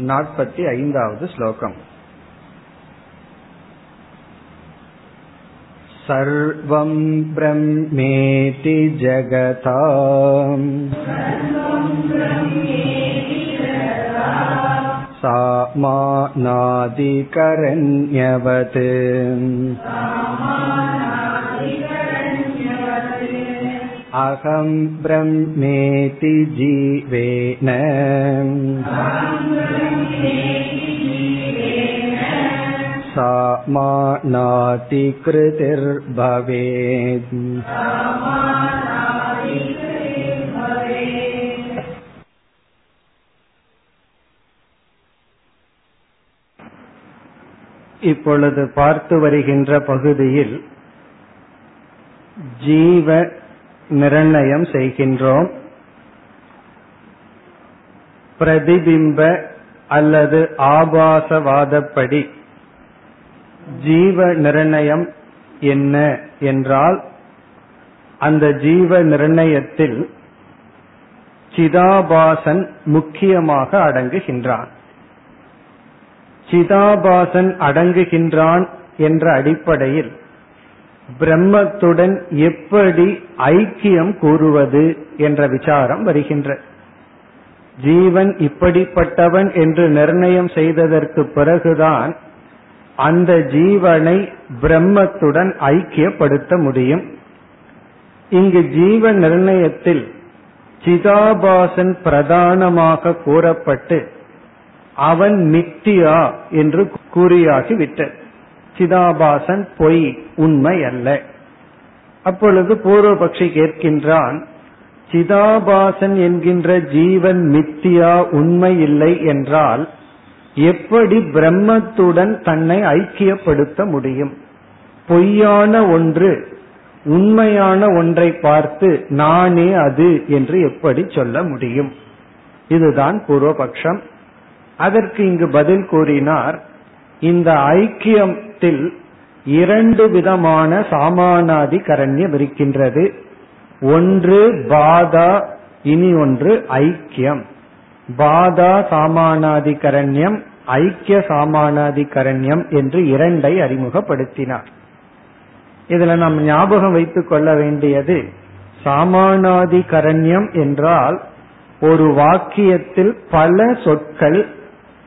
நாற்பத்தி ஐந்தாவது ஸ்லோகம் सर्वं ब्रह्मेति जगता सामानादिकरण्यवत् अहं ब्रह्मेति जीवेन सा मानातिकृतिर्भवेत् இப்பொழுது பார்த்து வருகின்ற பகுதியில் ஜீவ நிர்ணயம் செய்கின்றோம். பிரதிபிம்ப அல்லது ஆபாசவாதப்படி ஜீவ நிர்ணயம் என்ன என்றால் அந்த ஜீவ நிர்ணயத்தில் சிதாபாசன் முக்கியமாக அடங்குகின்றான். சிதாபாசன் அடங்குகின்றான் என்ற அடிப்படையில் பிரம்மத்துடன் எப்படி ஐக்கியம் கூறுவது என்ற விசாரம் வருகின்ற. ஜீவன் இப்படிப்பட்டவன் என்று நிர்ணயம் செய்ததற்கு பிறகுதான் அந்த ஜீவனை பிரம்மத்துடன் ஐக்கியப்படுத்த முடியும். இங்கு ஜீவ நிர்ணயத்தில் சிதாபாசன் பிரதானமாக கூறப்பட்டு அவன் மித்தியா என்று கூறியாகிவிட்டது. சிதாபாசன் பொய் உண்மை அல்ல. அப்பொழுது பூர்வபக்ஷி கேட்கின்றான் சிதாபாசன் என்கின்ற ஜீவன் மித்தியா உண்மை இல்லை என்றால் எப்படி பிரம்மத்துடன் தன்னை ஐக்கியப்படுத்த முடியும்? பொய்யான ஒன்று உண்மையான ஒன்றை பார்த்து நானே அது என்று எப்படி சொல்ல முடியும்? இதுதான் பூர்வபக்ஷம். அதற்கு இங்கு பதில் கூறினார் இந்த ஐக்கியம் ஐக்கியத்தில் இரண்டு விதமான சாமானாதி கரண்யம் இருக்கின்றது. ஒன்று பாதா இனி ஒன்று ஐக்கியம். பாதா சாமானாதி கரண்யம் ஐக்கிய சாமானாதி கரண்யம் என்று இரண்டை அறிமுகப்படுத்தினார். இதுல நாம் ஞாபகம் வைத்துக் கொள்ள வேண்டியது சாமானாதிகரண்யம் என்றால் ஒரு வாக்கியத்தில் பல சொற்கள்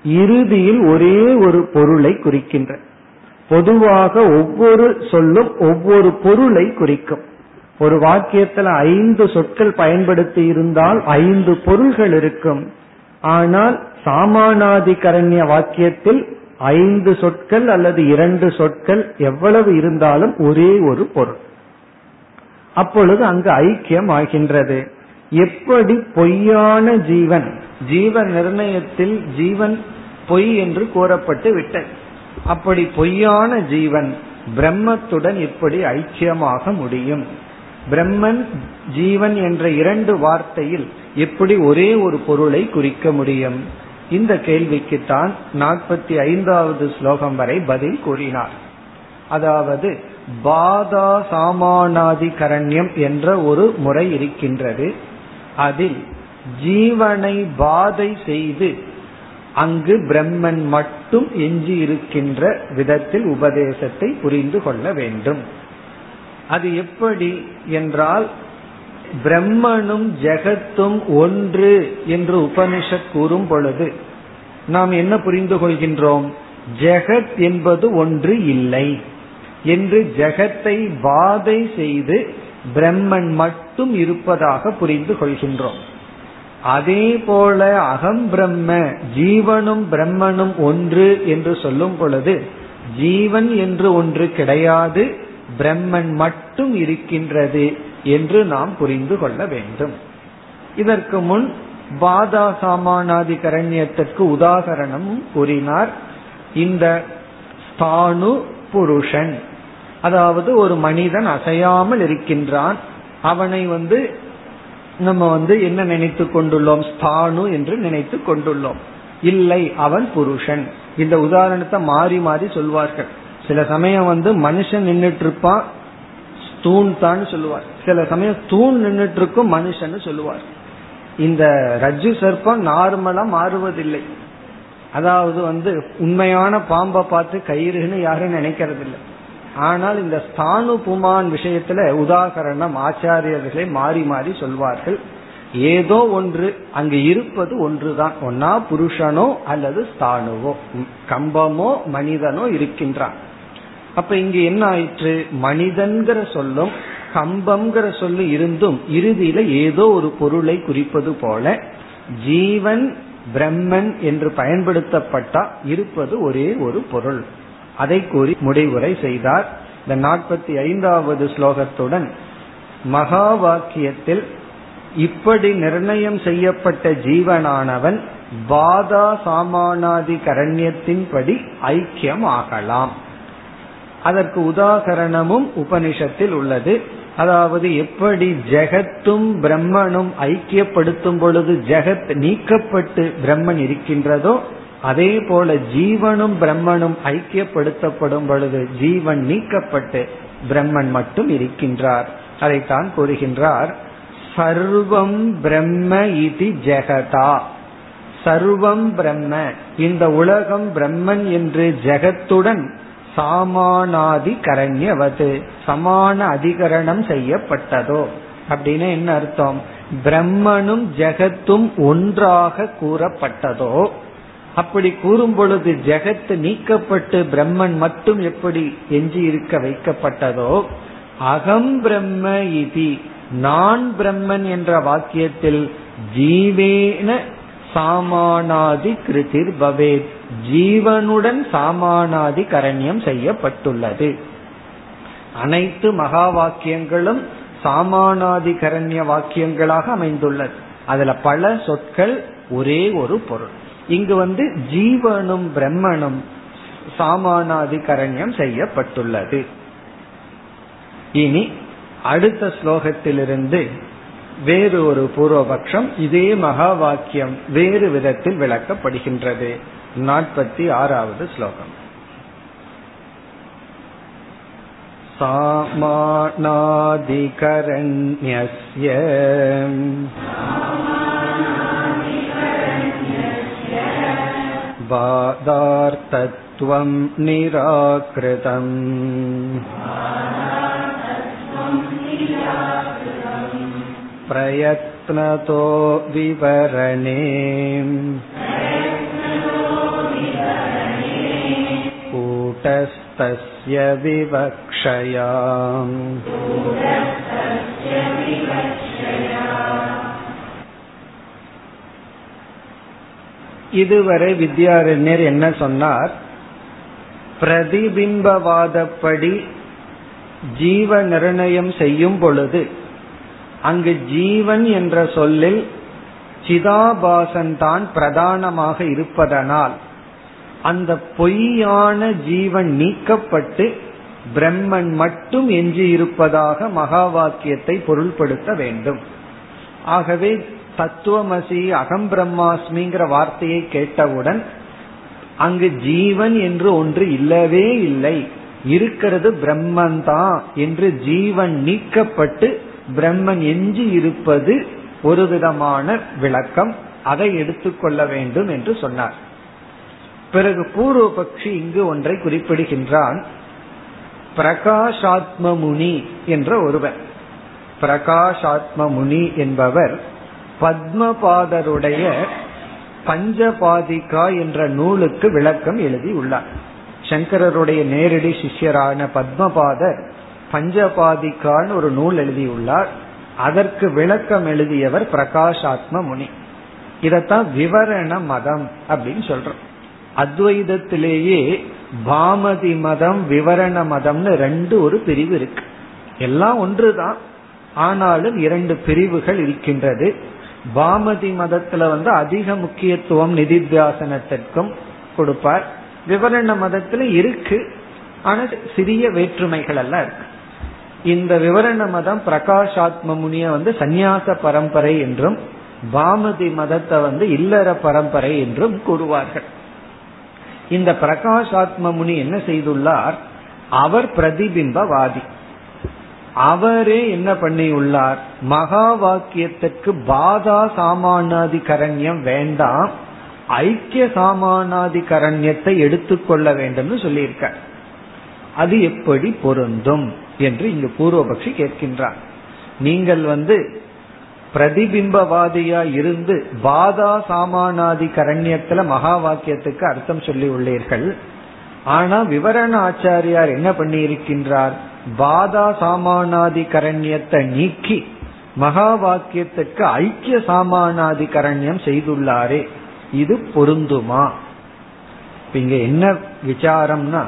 இறுதியில் ஒரே ஒரு பொருளை குறிக்கின்ற பொதுவாக ஒவ்வொரு சொல்லும் ஒவ்வொரு பொருளை குறிக்கும். ஒரு வாக்கியத்தில் ஐந்து சொற்கள் பயன்படுத்தி இருந்தால் ஐந்து பொருள்கள் இருக்கும். ஆனால் சாமானாதிகரண்ய வாக்கியத்தில் ஐந்து சொற்கள் அல்லது இரண்டு சொற்கள் எவ்வளவு இருந்தாலும் ஒரே ஒரு பொருள். அப்பொழுது அங்கு ஐக்கியம் ஆகின்றது. எப்படி பொய்யான ஜீவன் ஜீவ நிர்ணயத்தில் ஜீவன் பொய் என்று கூறப்பட்டு விட்டது. அப்படி பொய்யான ஜீவன் பிரம்மத்துடன் இப்படி ஐக்கியமாக முடியும். பிரம்மன் ஜீவன் என்ற இரண்டு வார்த்தையில் எப்படி ஒரே ஒரு பொருளை குறிக்க முடியும்? இந்த கேள்விக்குத்தான் நாற்பத்தி ஐந்தாவது ஸ்லோகம் வரை பதில் கூறினார். அதாவது பாதா சாமானாதி கரண்யம் என்ற ஒரு முறை இருக்கின்றது. அதில் ஜீவனை பாதை செய்து அங்கு பிரம்மன் மட்டும் எஞ்சி இருக்கின்ற விதத்தில் உபதேசத்தை புரிந்து கொள்ள வேண்டும். அது எப்படி என்றால் பிரம்மனும் ஜெகத்தும் ஒன்று என்று உபனிஷத் கூறும் பொழுது நாம் என்ன புரிந்து கொள்கின்றோம்? ஜெகத் என்பது ஒன்று இல்லை என்று ஜெகத்தை பாதை செய்து பிரம்மன் மட்டும் இருப்பதாக புரிந்து கொள்கின்றோம். அதே போல அகம் பிரம்ம ஜீவனும் பிரம்மனும் ஒன்று என்று சொல்லும் பொழுது ஜீவன் என்று ஒன்று கிடையாது பிரம்மன் மட்டும் இருக்கின்றது என்று நாம் புரிந்து கொள்ள வேண்டும். இதற்கு முன் பாதா சாமானாதி கரண்யத்திற்கு உதாகரணம் கூறினார். இந்த ஸ்தானு புருஷன் அதாவது ஒரு மனிதன் அசையாமல் இருக்கின்றான். அவனை வந்து நம்ம வந்து என்ன நினைத்து கொண்டுள்ளோம்? ஸ்தானு என்று நினைத்து கொண்டுள்ளோம். இல்லை அவன் புருஷன். இந்த உதாரணத்தை மாறி மாறி சொல்வார்கள். சில சமயம் வந்து மனுஷன் நின்றுட்டு இருப்பான் தூண் தான் சொல்லுவார். சில சமயம் தூண் நின்றுட்டு இருக்கும் மனுஷன் சொல்லுவார். இந்த ரஜு சர்ப்பம் நார்மலா மாறுவதில்லை. அதாவது வந்து உண்மையான பாம்பை பார்த்து கயிறுன்னு யாரும் நினைக்கிறது இல்லை ஆனால் இந்த ஸ்தானு புமான் விஷயத்துல உதாகரணம் ஆச்சாரியர்களே மாறி மாறி சொல்வார்கள். ஏதோ ஒன்று அங்கு இருப்பது ஒன்றுதான். ஒன்னா புருஷனோ அல்லது ஸ்தானுவோ. கம்பமோ மனிதனோ இருக்கின்றான். அப்ப இங்கு என்ன ஆயிற்று? மனிதன்கிற சொல்லும் கம்பம்ங்கிற சொல்லு இருந்தும் இறுதியில ஏதோ ஒரு பொருளை குறிப்பது போல ஜீவன் பிரம்மன் என்று பயன்படுத்தப்பட்டா இருப்பது ஒரே ஒரு பொருள். அதை கூறி முடிவுரை செய்தார். இந்த நாற்பத்தி ஐந்தாவது ஸ்லோகத்துடன் மகா வாக்கியத்தில் இப்படி நிர்ணயம் செய்யப்பட்ட ஜீவனானவன் பாதா சாமானாதி கரண்யத்தின்படி ஐக்கியம் ஆகலாம் அதற்கு உதாகரணமும் உபனிஷத்தில் உள்ளது. அதாவது எப்படி ஜெகத்தும் பிரம்மனும் ஐக்கியப்படுத்தும் பொழுது ஜெகத் நீக்கப்பட்டு பிரம்மன் இருக்கின்றதோ அதே போல ஜீவனும் பிரம்மனும் ஐக்கியப்படுத்தப்படும் பொழுது ஜீவன் நீக்கப்பட்டு பிரம்மன் மட்டும் இருக்கின்றார். அதைத்தான் கூறுகின்றார் சர்வம் பிரம்ம இது ஜெகதா. சர்வம் பிரம்ம இந்த உலகம் பிரம்மன் என்று ஜெகத்துடன் சாமானாதி கரண்யவது சமான அதிகரணம் செய்யப்பட்டதோ. அப்படின்னு என்ன அர்த்தம்? பிரம்மனும் ஜெகத்தும் ஒன்றாக கூறப்பட்டதோ. அப்படி கூறும் பொழுது ஜெகத்து நீக்கப்பட்டு பிரம்மன் மட்டும் எப்படி எஞ்சி இருக்க வைக்கப்பட்டதோ அகம் பிரம்ம இதி நான் பிரம்மன் என்ற வாக்கியத்தில் ஜீவேன சாமானாதி கிருதிர் பவேத் ஜீவனுடன் சாமானாதி கரண்யம் செய்யப்பட்டுள்ளது. அனைத்து மகா வாக்கியங்களும் சாமானாதி கரண்ய வாக்கியங்களாக அமைந்துள்ளது. அதுல பல சொற்கள் ஒரே ஒரு பொருள். இங்கு வந்து ஜீவனும் பிரம்மனும் சாமானாதி கரண்யம் செய்யப்பட்டுள்ளது இனி அடுத்த ஸ்லோகத்திலிருந்து வேறு ஒரு பூர்வபக்ஷம் இதே மகா வாக்கியம் வேறு விதத்தில் விளக்கப்படுகின்றது நாற்பத்தி ஆறாவது ஸ்லோகம் सामानादिकरण्यस्य बाधार्थत्वं निराकृतम् प्रयत्नतो विवरणे कूटस्थस्य विवक्षया இதுவரை வித்யாரண்யர் என்ன சொன்னார்? பிரதிபிம்பவாதப்படி ஜீவ நிர்ணயம் செய்யும் பொழுது அங்கு ஜீவன் என்ற சொல்லில் சிதாபாசன் தான் பிரதானமாக இருப்பதனால் அந்த பொய்யான ஜீவன் நீக்கப்பட்டு பிரம்மன் மட்டும் எஞ்சியிருப்பதாக மகா வாக்கியத்தை பொருள்படுத்த வேண்டும். ஆகவே தத்துவமசி அகம் பிரம்மாஸ்மிங்கிற வார்த்தையை கேட்டவுடன் அங்கு ஜீவன் என்று ஒன்று இல்லவே இல்லை. இருக்கிறது பிரம்மன் தான் என்று ஜீவன் நீக்கப்பட்டு பிரம்மன் எஞ்சி இருப்பது ஒரு விதமான விளக்கம். அதை எடுத்துக்கொள்ள வேண்டும் என்று சொன்னார். பிறகு பூர்வபக்ஷி இங்கு ஒன்றை குறிப்பிடுகின்றான். பிரகாஷாத்ம முனி என்ற ஒருவர் பிரகாஷாத்ம முனி என்பவர் பத்மபாதருடைய பஞ்சபாதிகா என்ற நூலுக்கு விளக்கம் எழுதி உள்ளார். சங்கரருடைய நேரடி சிஷ்யரான பத்மபாதர் பஞ்சபாதிகான்னு ஒரு நூல் எழுதியுள்ளார் அதற்கு விளக்கம் எழுதியவர் பிரகாஷாத்ம முனி. இதத்தான் விவரண மதம் அப்படின்னு சொல்றோம். அத்வைதத்திலேயே பாமதி மதம் விவரண மதம்னு ரெண்டு ஒரு பிரிவு இருக்கு. எல்லாம் ஒன்றுதான். ஆனாலும் இரண்டு பிரிவுகள் இருக்கின்றது. பாமதி மதத்துல வந்து அதிக முக்கியத்துவம் நிதித்தியாசனத்திற்கும் கொடுப்பார். விவரண மதத்துல இருக்கு. ஆனா சிறிய வேற்றுமைகள் எல்லாம் இருக்கு. இந்த விவரண மதம் பிரகாஷாத்ம முனிய வந்து சந்நியாச பரம்பரை என்றும் பாமதி மதத்தை வந்து இல்லற பரம்பரை என்றும் கூறுவார்கள். இந்த பிரகாஷாத்ம முனி என்ன செய்துள்ளார்? அவர் பிரதிபிம்பவாதி. அவரே என்ன பண்ணியுள்ளார்? மகா வாக்கியத்திற்கு பாதா சாமானாதிகரண்யம் வேண்டாம். ஐக்கிய சாமானாதி கரண்யத்தை எடுத்துக்கொள்ள வேண்டும்னு சொல்லியிருக்க அது எப்படி பொருந்தும் என்று இங்கு பூர்வபக்ஷி கேட்கின்றார். நீங்கள் வந்து பிரதிபிம்பவாதியா இருந்து பாதா சாமானாதி கரண்யத்துல மகா வாக்கியத்துக்கு அர்த்தம் சொல்லி உள்ளீர்கள். ஆனா விவரண ஆச்சாரியார் என்ன பண்ணியிருக்கின்றார்? பாதா சாமானாதி கரண்யத்தை நீக்கி மகா வாக்கியத்துக்கு ஐக்கிய சாமானாதி கரண்யம் செய்துள்ளாரே. இது பொருந்துமா? இங்க என்ன விசாரம்னா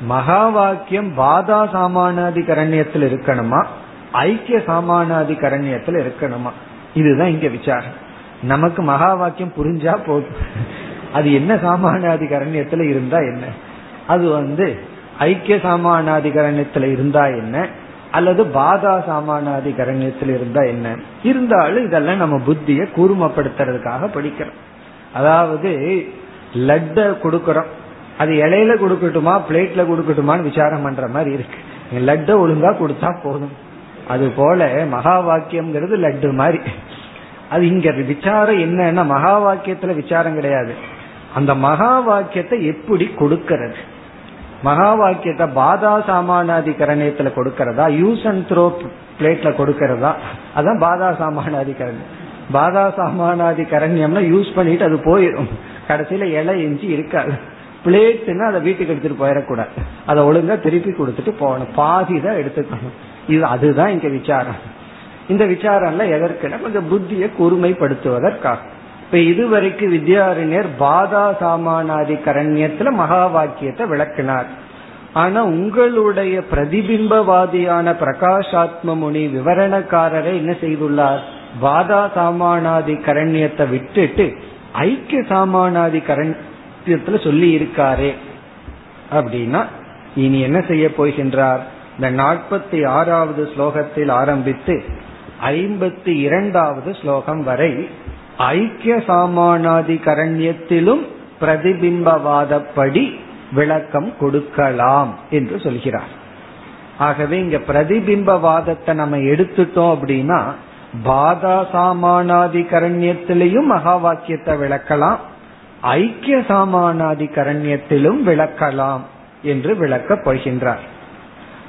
மகா வாக்கியம் பாதா சாமானாதி கரண்யத்தில் இருக்கணுமா? ஐக்கிய சாமானாதி கரண்யத்தில் இருக்கணுமா? இதுதான் இங்க விசாரம். நமக்கு மகா வாக்கியம் புரிஞ்சா போதும். அது என்ன சாமானாதி கரண்யத்துல இருந்தா என்ன? அது வந்து ஐக்கிய சாமானாதி இருந்தா என்ன? அல்லது பாதா சாமானாதிகரணத்தில் இருந்தா என்ன? இருந்தாலும் இதெல்லாம் நம்ம புத்திய கூர்மப்படுத்துறதுக்காக படிக்கிறோம். அதாவது லட்ட கொடுக்கறோம். அது இலையில கொடுக்கட்டுமா பிளேட்ல கொடுக்கட்டுமான்னு விசாரம் பண்ற மாதிரி இருக்கு. லட்ட ஒழுங்கா கொடுத்தா போதும். அது போல மகா வாக்கியம்ங்கிறது லட்டு மாதிரி. அது இங்க விசாரம் என்னன்னா மகா வாக்கியத்துல விசாரம் கிடையாது. அந்த மகா வாக்கியத்தை எப்படி கொடுக்கறது? மகா வாக்கியத்தை பாதா சாமானாதி கரணியத்துல கொடுக்கறதா? யூஸ் அண்ட் த்ரோ பிளேட்ல கொடுக்கறதா? அதான் பாதா சாமானாதி கரண்யம் பாதா சாமானாதி கரண்யம்னா யூஸ் பண்ணிட்டு அது போயிடும் கடைசியில இலை எஞ்சி இருக்காது. பிளேட்னா அதை வீட்டுக்கு எடுத்துட்டு போயிடக்கூடாது. அதை ஒழுங்கா திருப்பி கொடுத்துட்டு போகணும். பாதி தான் எடுத்துக்கணும். இது அதுதான் இங்க விசாரம். இந்த விசாரம்ல எதற்குன்னா கொஞ்சம் புத்தியை கூர்மைப்படுத்துவதற்காக. இப்ப இதுவரைக்கும் வித்யாரண்யர் பாதா சாமானாதி கரண்யத்துல மகா வாக்கியத்தை விளக்கினார். ஆனா உங்களுடைய பிரதிபிம்பவாதியான பிரகாஷாத்ம முனி விவரணக்காரரை என்ன செய்துள்ளார்? பாதா சாமானாதி கரண்யத்தை விட்டுட்டு ஐக்கிய சாமானாதி கரண்யத்துல சொல்லி இருக்காரே அப்படின்னா இனி என்ன செய்ய போகின்றார்? இந்த நாற்பத்தி ஆறாவது ஸ்லோகத்தில் ஆரம்பித்து ஐம்பத்தி இரண்டாவது ஸ்லோகம் வரை ஐக்கிய சாமானாதி கரண்யத்திலும் பிரதிபிம்பவாதப்படி விளக்கம் கொடுக்கலாம் என்று சொல்கிறார். ஆகவே இங்க பிரதிபிம்பவாதத்தை நம்ம எடுத்துட்டோம் அப்படின்னா பாதா சாமானாதி கரண்யத்திலையும் மகா வாக்கியத்தை விளக்கலாம் ஐக்கிய சாமானாதி கரண்யத்திலும் விளக்கலாம் என்று விளக்கப் போகின்றார்.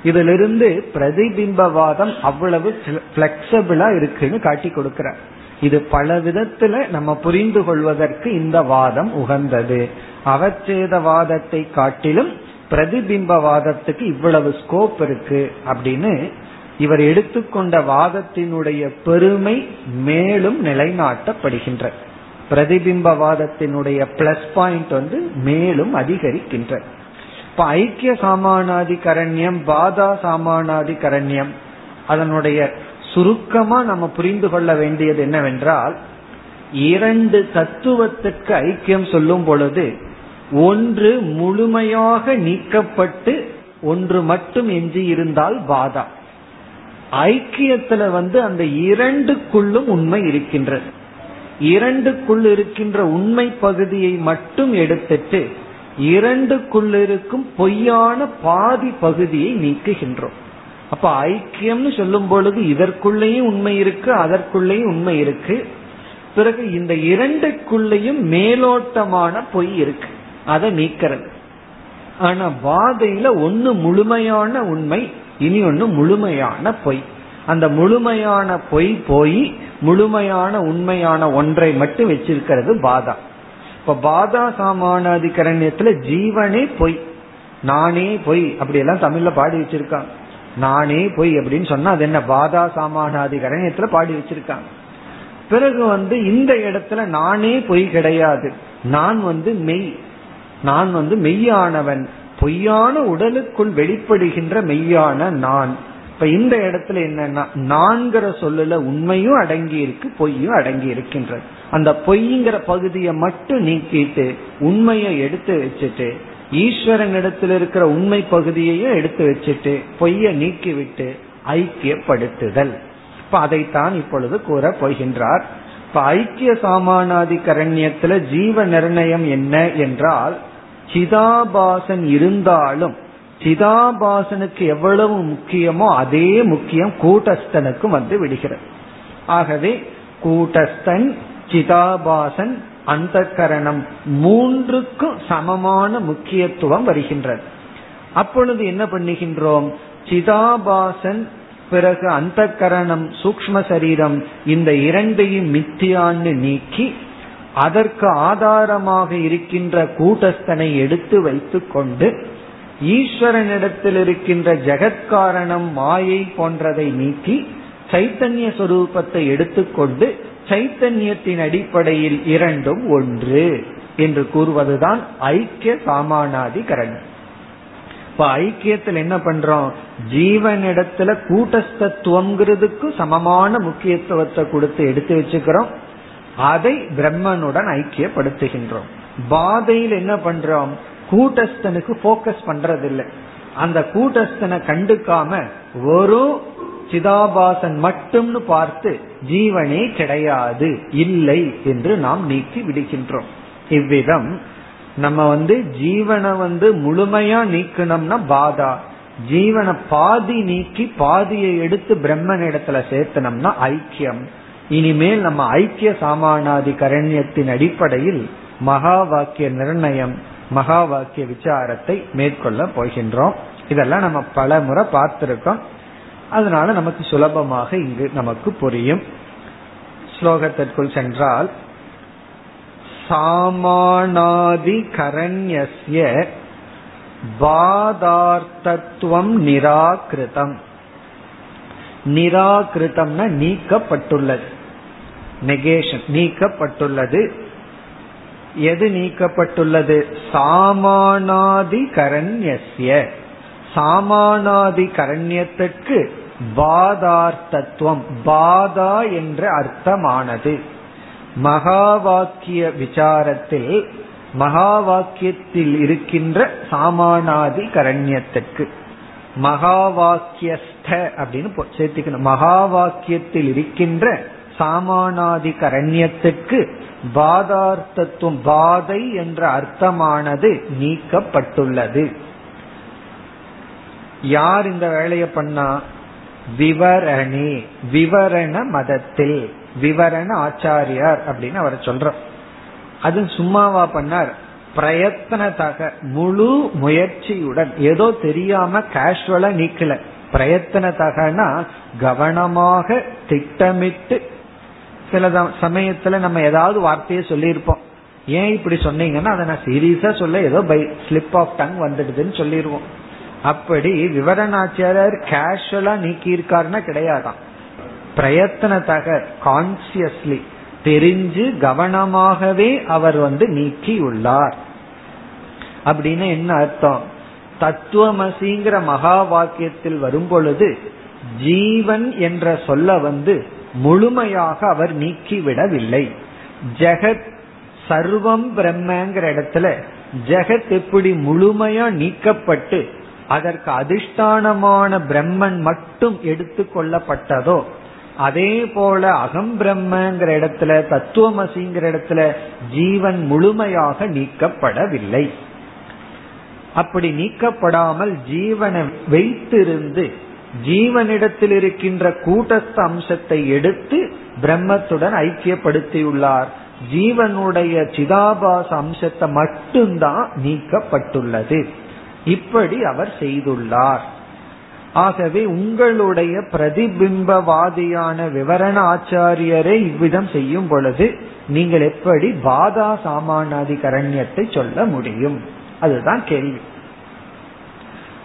இதிலிருந்து பிரதிபிம்பவாதம் அவ்வளவு பிளெக்சபிளா இருக்குன்னு காட்டி கொடுக்கிறார். இது பல விதத்துல நம்ம புரிந்து கொள்வதற்கு இந்த வாதம் உகந்தது. அவச்சேத வாதத்தை காட்டிலும் பிரதிபிம்பவாதத்துக்கு இவ்வளவு ஸ்கோப் இருக்கு அப்படின்னு இவர் எடுத்துக்கொண்ட வாதத்தினுடைய பெருமை மேலும் நிலைநாட்டப்படுகின்ற பிரதிபிம்பவாதத்தினுடைய பிளஸ் பாயிண்ட் வந்து மேலும் அதிகரிக்கின்ற. இப்ப ஐக்கிய சாமானாதி கரண்யம் பாதா சாமானாதி கரண்யம் அதனுடைய சுருக்கமா நம்ம புரிந்து கொள்ள வேண்டியது என்னவென்றால் இரண்டு தத்துவத்திற்கு ஐக்கியம் சொல்லும் பொழுது ஒன்று முழுமையாக நீக்கப்பட்டு ஒன்று மட்டும் எஞ்சி இருந்தால் பாதா. ஐக்கியத்துல வந்து அந்த இரண்டுக்குள்ளும் உண்மை இருக்கின்றது. இரண்டுக்குள் இருக்கின்ற உண்மை பகுதியை மட்டும் எடுத்துட்டு இரண்டுக்குள்ளிருக்கும் பொய்யான பாதி பகுதியை நீக்குகின்றோம். அப்ப ஐக்கியம்னு சொல்லும் பொழுது இதற்குள்ளேயும் உண்மை இருக்கு அதற்குள்ளேயும் உண்மை இருக்கு. பிறகு இந்த இரண்டுக்குள்ளேயும் மேலோட்டமான பொய் இருக்கு. அதை நீக்கிறது. ஆனா வாதையில ஒன்னு முழுமையான உண்மை இனி ஒன்னு முழுமையான பொய். அந்த முழுமையான பொய் போய் முழுமையான உண்மையான ஒன்றை மட்டும் வச்சிருக்கிறது பாதா. இப்ப பாதா சாமானாதிகரண்யத்துல ஜீவனே பொய் நானே பொய் அப்படி எல்லாம் தமிழ்ல பாடி வச்சிருக்காங்க. நானே பொய் அப்படின்னு சொன்னா அது என்ன? பாதா சாமானாதிகரண்யத்துல பாடி வச்சிருக்காங்க. பிறகு வந்து இந்த இடத்துல நானே பொய் கிடையாது. நான் வந்து மெய். நான் வந்து மெய்யானவன். பொய்யான உடலுக்குள் வெளிப்படுகின்ற மெய்யான நான். இப்ப இந்த இடத்துல என்னன்னா நான்கிற சொல்லுல உண்மையும் அடங்கி இருக்கு பொய்யும் அடங்கி இருக்கின்றது அந்த பொய்ங்கிற பகுதியை மட்டும் நீக்கிட்டு உண்மையை எடுத்து வச்சுட்டு ஈஸ்வரன் இருக்கிற உண்மை பகுதியையும் எடுத்து வச்சுட்டு பொய்ய நீக்கிவிட்டு ஐக்கியப்படுத்துதல். இப்ப அதைத்தான் இப்பொழுது கூற போகின்றார். இப்ப ஐக்கிய சாமானாதி கரண்யத்துல ஜீவ நிர்ணயம் என்ன என்றால் சிதாபாசன் இருந்தாலும் சிதாபாசனுக்கு எவ்வளவு முக்கியமோ அதே முக்கியம் கூட்டஸ்தனுக்கும் வந்து விடுகிறது. ஆகவே கூட்டஸ்தன் சிதாபாசன் அந்த கரணம் மூன்றுக்கும் சமமான முக்கியத்துவம் வருகின்றது. அப்பொழுது என்ன பண்ணுகின்றோம்? சிதாபாசன் பிறகு அந்த கரணம் சூக்ம சரீரம் இந்த இரண்டையும் மித்தியான்னு நீக்கி அதற்கு ஆதாரமாக இருக்கின்ற கூட்டஸ்தனை எடுத்து வைத்து கொண்டு ஈஸ்வரனிடத்தில் இருக்கின்ற ஜெகத்காரணம் மாயை போன்றதை நீக்கி சைத்தன்ய சொரூபத்தை எடுத்துக்கொண்டு சைத்தன்யத்தின் அடிப்படையில் இரண்டும் ஒன்று என்று கூறுவதுதான் ஐக்கிய சாமானாதி கரணம் இப்ப ஐக்கியத்தில் என்ன பண்றோம்? ஜீவனிடத்துல கூட்டஸ்தத்துவங்கிறதுக்கு சமமான முக்கியத்துவத்தை கொடுத்து எடுத்து வச்சுக்கிறோம். அதை பிரம்மனுடன் ஐக்கியப்படுத்துகின்றோம். பாதையில் என்ன பண்றோம்? கூட்டஸ்தனுக்கு போக்கஸ் பண்றதில்லை. அந்த கூட்டஸ்தனை கண்டுக்காம ஒரு சிதாபாசன் மட்டும்னு பார்த்து ஜீவனே கிடையாது இல்லை என்று நாம் நீக்கி விடுகின்றோம். இவ்விதம் நம்ம வந்து ஜீவனை வந்து முழுமையா நீக்கணும்னா பாதா. ஜீவனை பாதி நீக்கி பாதியை எடுத்து பிரம்மன் இடத்துல சேர்த்தனம்னா ஐக்கியம். இனிமேல் நம்ம ஐக்கிய சாமானாதி கரண்யத்தின் அடிப்படையில் மகா வாக்கிய நிர்ணயம் மகா வாக்கிய விசாரத்தை மேற்கொள்ள போகின்றோம். இதெல்லாம் நம்ம பல முறை பார்த்திருக்கோம். அதனால நமக்கு சுலபமாக இங்கு நமக்கு புரியும். ஸ்லோகத்திற்குள் சென்றால் சாமானாதி கரண்யஸ்ய பாதார்த்தத்துவம் நிராகிருதம் நிராகிருதம்னா நீக்கப்பட்டுள்ளது. நெகேஷன் நீக்கப்பட்டுள்ளது. எது நீக்கப்பட்டுள்ளது? சாமானாதி கரண்யஸ்ய சாமானாதி கரண்யத்திற்கு பாதார்த்தத்துவம் பாதா என்ற அர்த்தமானது. மகா வாக்கிய விசாரத்தில் மகா வாக்கியத்தில் இருக்கின்ற சாமானாதி கரண்யத்திற்கு மகா வாக்கியஸ்த அப்படின்னு சேர்த்துக்கணும். மகா வாக்கியத்தில் இருக்கின்ற சாமானாதி கரண்யத்திற்கு பாதார்த்தத்துவம் பாதை என்ற அர்த்தமானது நீக்கப்பட்டுள்ளது. யார் இந்த வேலையை பண்ணா? விவரணி விவரண மதத்தில் விவரண ஆச்சாரியார் அப்படின்னு அவரை சொல்றோம். அது சும்மாவா பண்ணார். பிரயத்தனதாக முழு முயற்சியுடன் ஏதோ தெரியாம கேஷுவலா நீக்கல. பிரயத்தனத்தகனா கவனமாக திட்டமிட்டு சில சமயத்துல நம்ம ஏதாவது வார்த்தையை சொல்லியிருப்போம். ஏன் இப்படி சொன்னீங்கன்னா அதை நான் சீரியஸா சொல்ல ஏதோ பை ஸ்லிப் ஆஃப் டங் வந்துடுதுன்னு சொல்லிடுவோம் அப்படி விவரணாச்சாரியர் கேஷுவலா நீக்கியிருக்காருன்னா கிடையாதான் பிரயத்தனத்தக கான்சியஸ்லி தெரிஞ்சு கவனமாகவே அவர் வந்து நீக்கி உள்ளார் அப்படின்னு என்ன அர்த்தம்? தத்துவமசிங்கிற மகா வாக்கியத்தில் வரும் பொழுது ஜீவன் என்ற சொல்ல வந்து முழுமையாக அவர் நீக்கிவிடவில்லை. ஜெகத் சர்வம் பிரம்மங்கிற இடத்துல ஜெகத் எப்படி முழுமையா நீக்கப்பட்டு அதற்கு அதிஷ்டானமான பிரம்மன் மட்டும் எடுத்து கொள்ளப்பட்டதோ அதே போல அகம் பிரம்மங்கிற இடத்துல தத்துவமசிங்கிற இடத்துல ஜீவன் முழுமையாக நீக்கப்படவில்லை. அப்படி நீக்கப்படாமல் ஜீவனை வைத்திருந்து ஜீவனிடத்தில் இருக்கின்ற கூட்டஸ்த அம்சத்தை எடுத்து பிரம்மத்துடன் ஐக்கியப்படுத்தியுள்ளார். ஜீவனுடைய சிதாபாச அம்சத்தை மட்டும்தான் நீக்கப்பட்டுள்ளது. இப்படி அவர் செய்துள்ளார். ஆகவே உங்களுடைய பிரதிபிம்பவாதியான விவரண ஆச்சாரியரை இவ்விதம் செய்யும் பொழுது நீங்கள் எப்படி பாதா சாமானாதி கரண்யத்தை சொல்ல முடியும்? அதுதான் கேள்வி.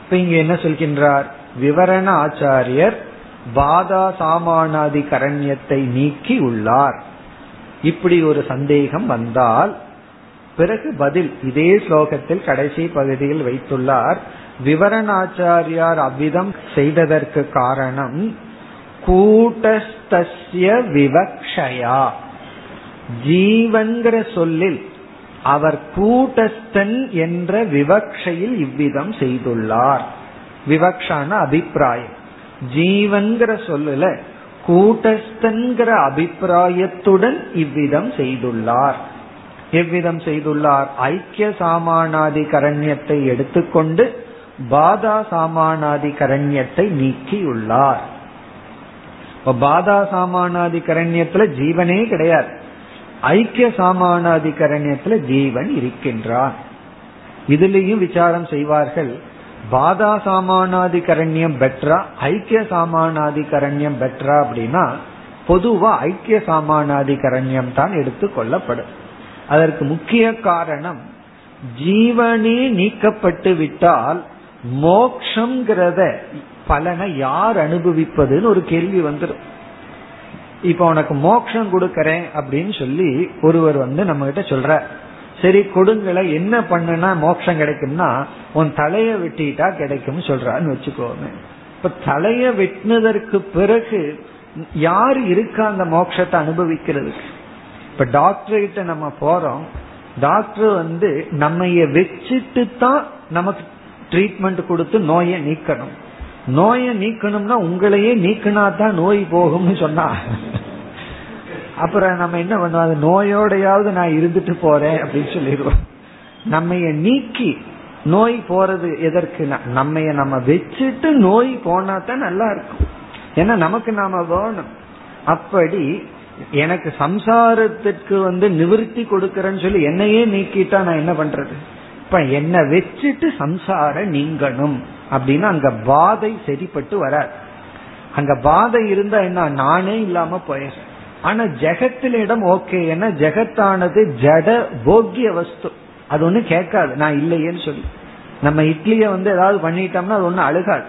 இப்ப இங்க என்ன சொல்கின்றார்? விவரண ஆச்சாரியர் பாதா சாமானாதி கரண்யத்தை நீக்கி உள்ளார். இப்படி ஒரு சந்தேகம் வந்தால் பிறகு பதில் இதே ஸ்லோகத்தில் கடைசி பகுதியில் வைத்துள்ளார். விவரணாச்சாரியார் அவ்விதம் செய்ததற்கு காரணம் கூட்டஸ்திய விவக்ஷயா. ஜீவன்கிற சொல்லில் அவர் கூட்டஸ்தன் என்ற விவக்ஷையில் இவ்விதம் செய்துள்ளார். விவக்ஷான அபிப்பிராயம். ஜீவன்கிற சொல்லுல கூட்டஸ்தன்கிற அபிப்பிராயத்துடன் இவ்விதம் செய்துள்ளார். எவ்விதம் செய்துள்ளார்? ஐக்கிய சாமானாதி கரண்யத்தை எடுத்துக்கொண்டு பாதா சாமானாதி கரண்யத்தை நீக்கியுள்ளார் பாதா சாமானாதி கரண்யத்துல ஜீவனே கிடையாது. ஐக்கிய சாமானாதி கரண்யத்துல ஜீவன் இருக்கின்றான். இதுலேயும் விசாரம் செய்வார்கள் பாதா சாமானாதி கரண்யம் பெற்றா ஐக்கிய சாமானாதி கரண்யம் பெற்றா அப்படின்னா பொதுவா ஐக்கிய சாமானாதி கரண்யம் தான் எடுத்துக்கொள்ளப்படும் அதற்கு முக்கிய காரணம் ஜீவனே நீக்கப்பட்டு விட்டால் மோக்ஷங்கிறத பலனை யார் அனுபவிப்பதுன்னு ஒரு கேள்வி வந்துடும் இப்ப உனக்கு மோக்ஷம் கொடுக்கறேன் அப்படின்னு சொல்லி ஒருவர் வந்து நம்ம கிட்ட சொல்ற சரி கொடுங்களை என்ன பண்ணுனா மோட்சம் கிடைக்கும்னா உன் தலைய வெட்டிட்டா கிடைக்கும் சொல்றான்னு வச்சுக்கோங்க இப்ப தலைய வெட்டினதற்கு பிறகு யார் இருக்கா அந்த மோட்சத்தை அனுபவிக்கிறதுக்கு? இப்ப டாக்டர் கிட்ட நம்ம போறோம். டாக்டர் வந்து நம்ம வச்சுட்டு தான் நமக்கு ட்ரீட்மெண்ட் கொடுத்து நோயை நீக்கணும். நோயை நீக்கணும்னா உங்களையே நீக்கினா தான் நோய் போகும்னு சொன்னா. அப்புறம் நம்ம என்ன பண்ணுவோம்? அது நோயோடையாவது நான் இருந்துட்டு போறேன் அப்படின்னு சொல்லிடுவோம். நம்ம நீக்கி நோய் போறது எதற்கு நம்ம நம்ம வச்சுட்டு நோய் போனா தான் நல்லா இருக்கும். ஏன்னா நமக்கு நாம வேணும். அப்படி எனக்கு சம்சாரத்திற்கு வந்து நிவிருத்தி கொடுக்கறேன்னு சொல்லி என்னையே நீக்கிட்டா நான் என்ன பண்றது? இப்ப என்ன வச்சுட்டு சம்சார நீங்கணும். அப்படின்னா அங்க பாதை சரிப்பட்டு வராது அங்க பாதை இருந்தா என்ன? நானே இல்லாம போயிடுறேன். ஆனா ஜெகத்திலிடம் ஓகே. ஏன்னா ஜெகத்தானது ஜட போக்கிய வஸ்து. அது ஒண்ணு கேட்காது. நான் இல்லையேன்னு சொல்லி. நம்ம இட்லிய வந்து ஏதாவது பண்ணிட்டோம்னா அது ஒண்ணு அழுகாது.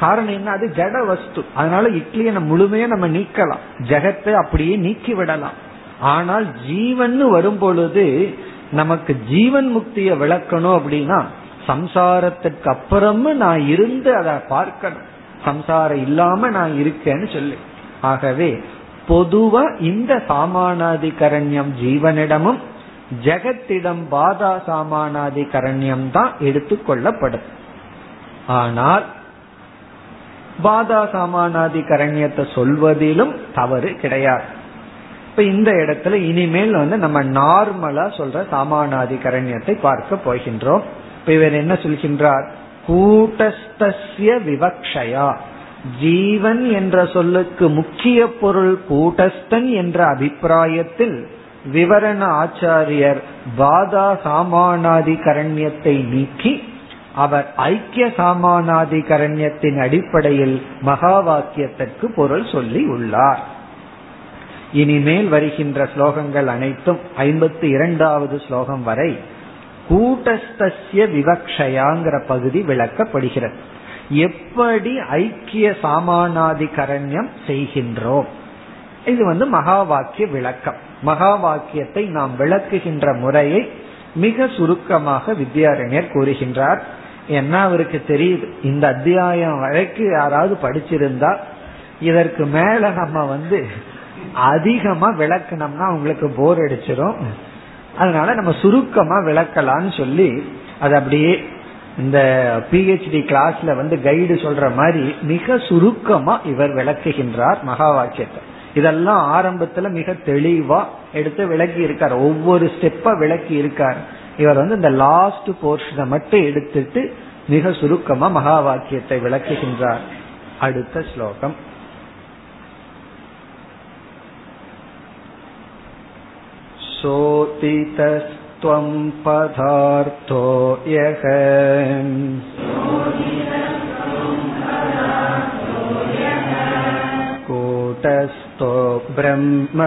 காரணம் என்ன? அது ஜட வஸ்து. அதனால இட்லியை நம்ம முழுமையா நம்ம நீக்கலாம். ஜெகத்தை அப்படியே நீக்கி விடலாம். ஆனால் ஜீவன் வரும் பொழுது நமக்கு ஜீவன் முக்திய விளக்கணும் அப்படின்னா சம்சாரத்துக்கு அப்புறமும் நான் இருந்து அதை பார்க்கணும். சம்சாரம் இல்லாம நான் இருக்கேன்னு சொல்லு. ஆகவே பொதுவா இந்த சாமானாதிகரண்யம் ஜீவனிடமும் ஜெகத்திடம் பாதா சாமானாதிகரண்யம் தான் எடுத்துக்கொள்ளப்படும் ஆனால் பாதா சாமானாதிகரண்யத்தை சொல்வதிலும் தவறு கிடையாது. இப்ப இந்த இடத்துல இனிமேல் வந்து நம்ம நார்மலா சொல்ற சாமானாதிகரண்யத்தை பார்க்க போகின்றோம். இப்ப இவர் என்ன சொல்கின்றார்? கூட்டஸ்திய விவக்ஷயா. ஜீவன் என்ற சொல்லுக்கு முக்கிய பொருள் கூட்டஸ்தன் என்ற அபிப்பிராயத்தில் விவரண ஆச்சாரியர் பாதா சாமானாதிகரண்யத்தை நீக்கி அவர் ஐக்கிய சாமானாதிகரண்யத்தின் அடிப்படையில் மகா வாக்கியத்திற்கு பொருள் சொல்லி உள்ளார். இனிமேல் வருகின்ற ஸ்லோகங்கள் அனைத்தும் ஐம்பத்தி இரண்டாவது ஸ்லோகம் வரை கூட்டஸ்திய விவக்ஷயாங்கிற பகுதி விளக்கப்படுகிறது. எப்படி ஐக்கிய சாமானாதிகரண்யம் செய்கின்றோம்? இது வந்து மகா வாக்கிய விளக்கம். மகா வாக்கியத்தை நாம் விளக்குகின்ற முறையை மிக சுருக்கமாக வித்யாரண்யர் கூறுகின்றார். என்ன அவருக்கு தெரியுது? இந்த அத்தியாயம் வரைக்கு யாராவது படிச்சிருந்தா இதற்கு மேல நம்ம வந்து அதிகமா விளக்கணும்னா அவங்களுக்கு போர் அடிச்சிடும் அதனால நம்ம சுருக்கமா விளக்கலாம்னு சொல்லி அது அப்படியே இந்த பிஹெச்டி கிளாஸ்ல வந்து கைடு சொல்ற மாதிரி மிக சுருக்கமா இவர் விளக்குகின்றார் மகா வாக்கியத்தை இதெல்லாம் ஆரம்பத்துல மிக தெளிவா எடுத்து விளக்கி இருக்கார் ஒவ்வொரு ஸ்டெப்பா விளக்கி இருக்கார் இவர் வந்து இந்த லாஸ்ட் போர்ஷனை மட்டும் எடுத்துட்டு மிக சுருக்கமா மகா வாக்கியத்தை விளக்குகின்றார் அடுத்த ஸ்லோகம் सोतितस्त्वं पदार्थो यः कूटस्थो ब्रह्मरूपताम्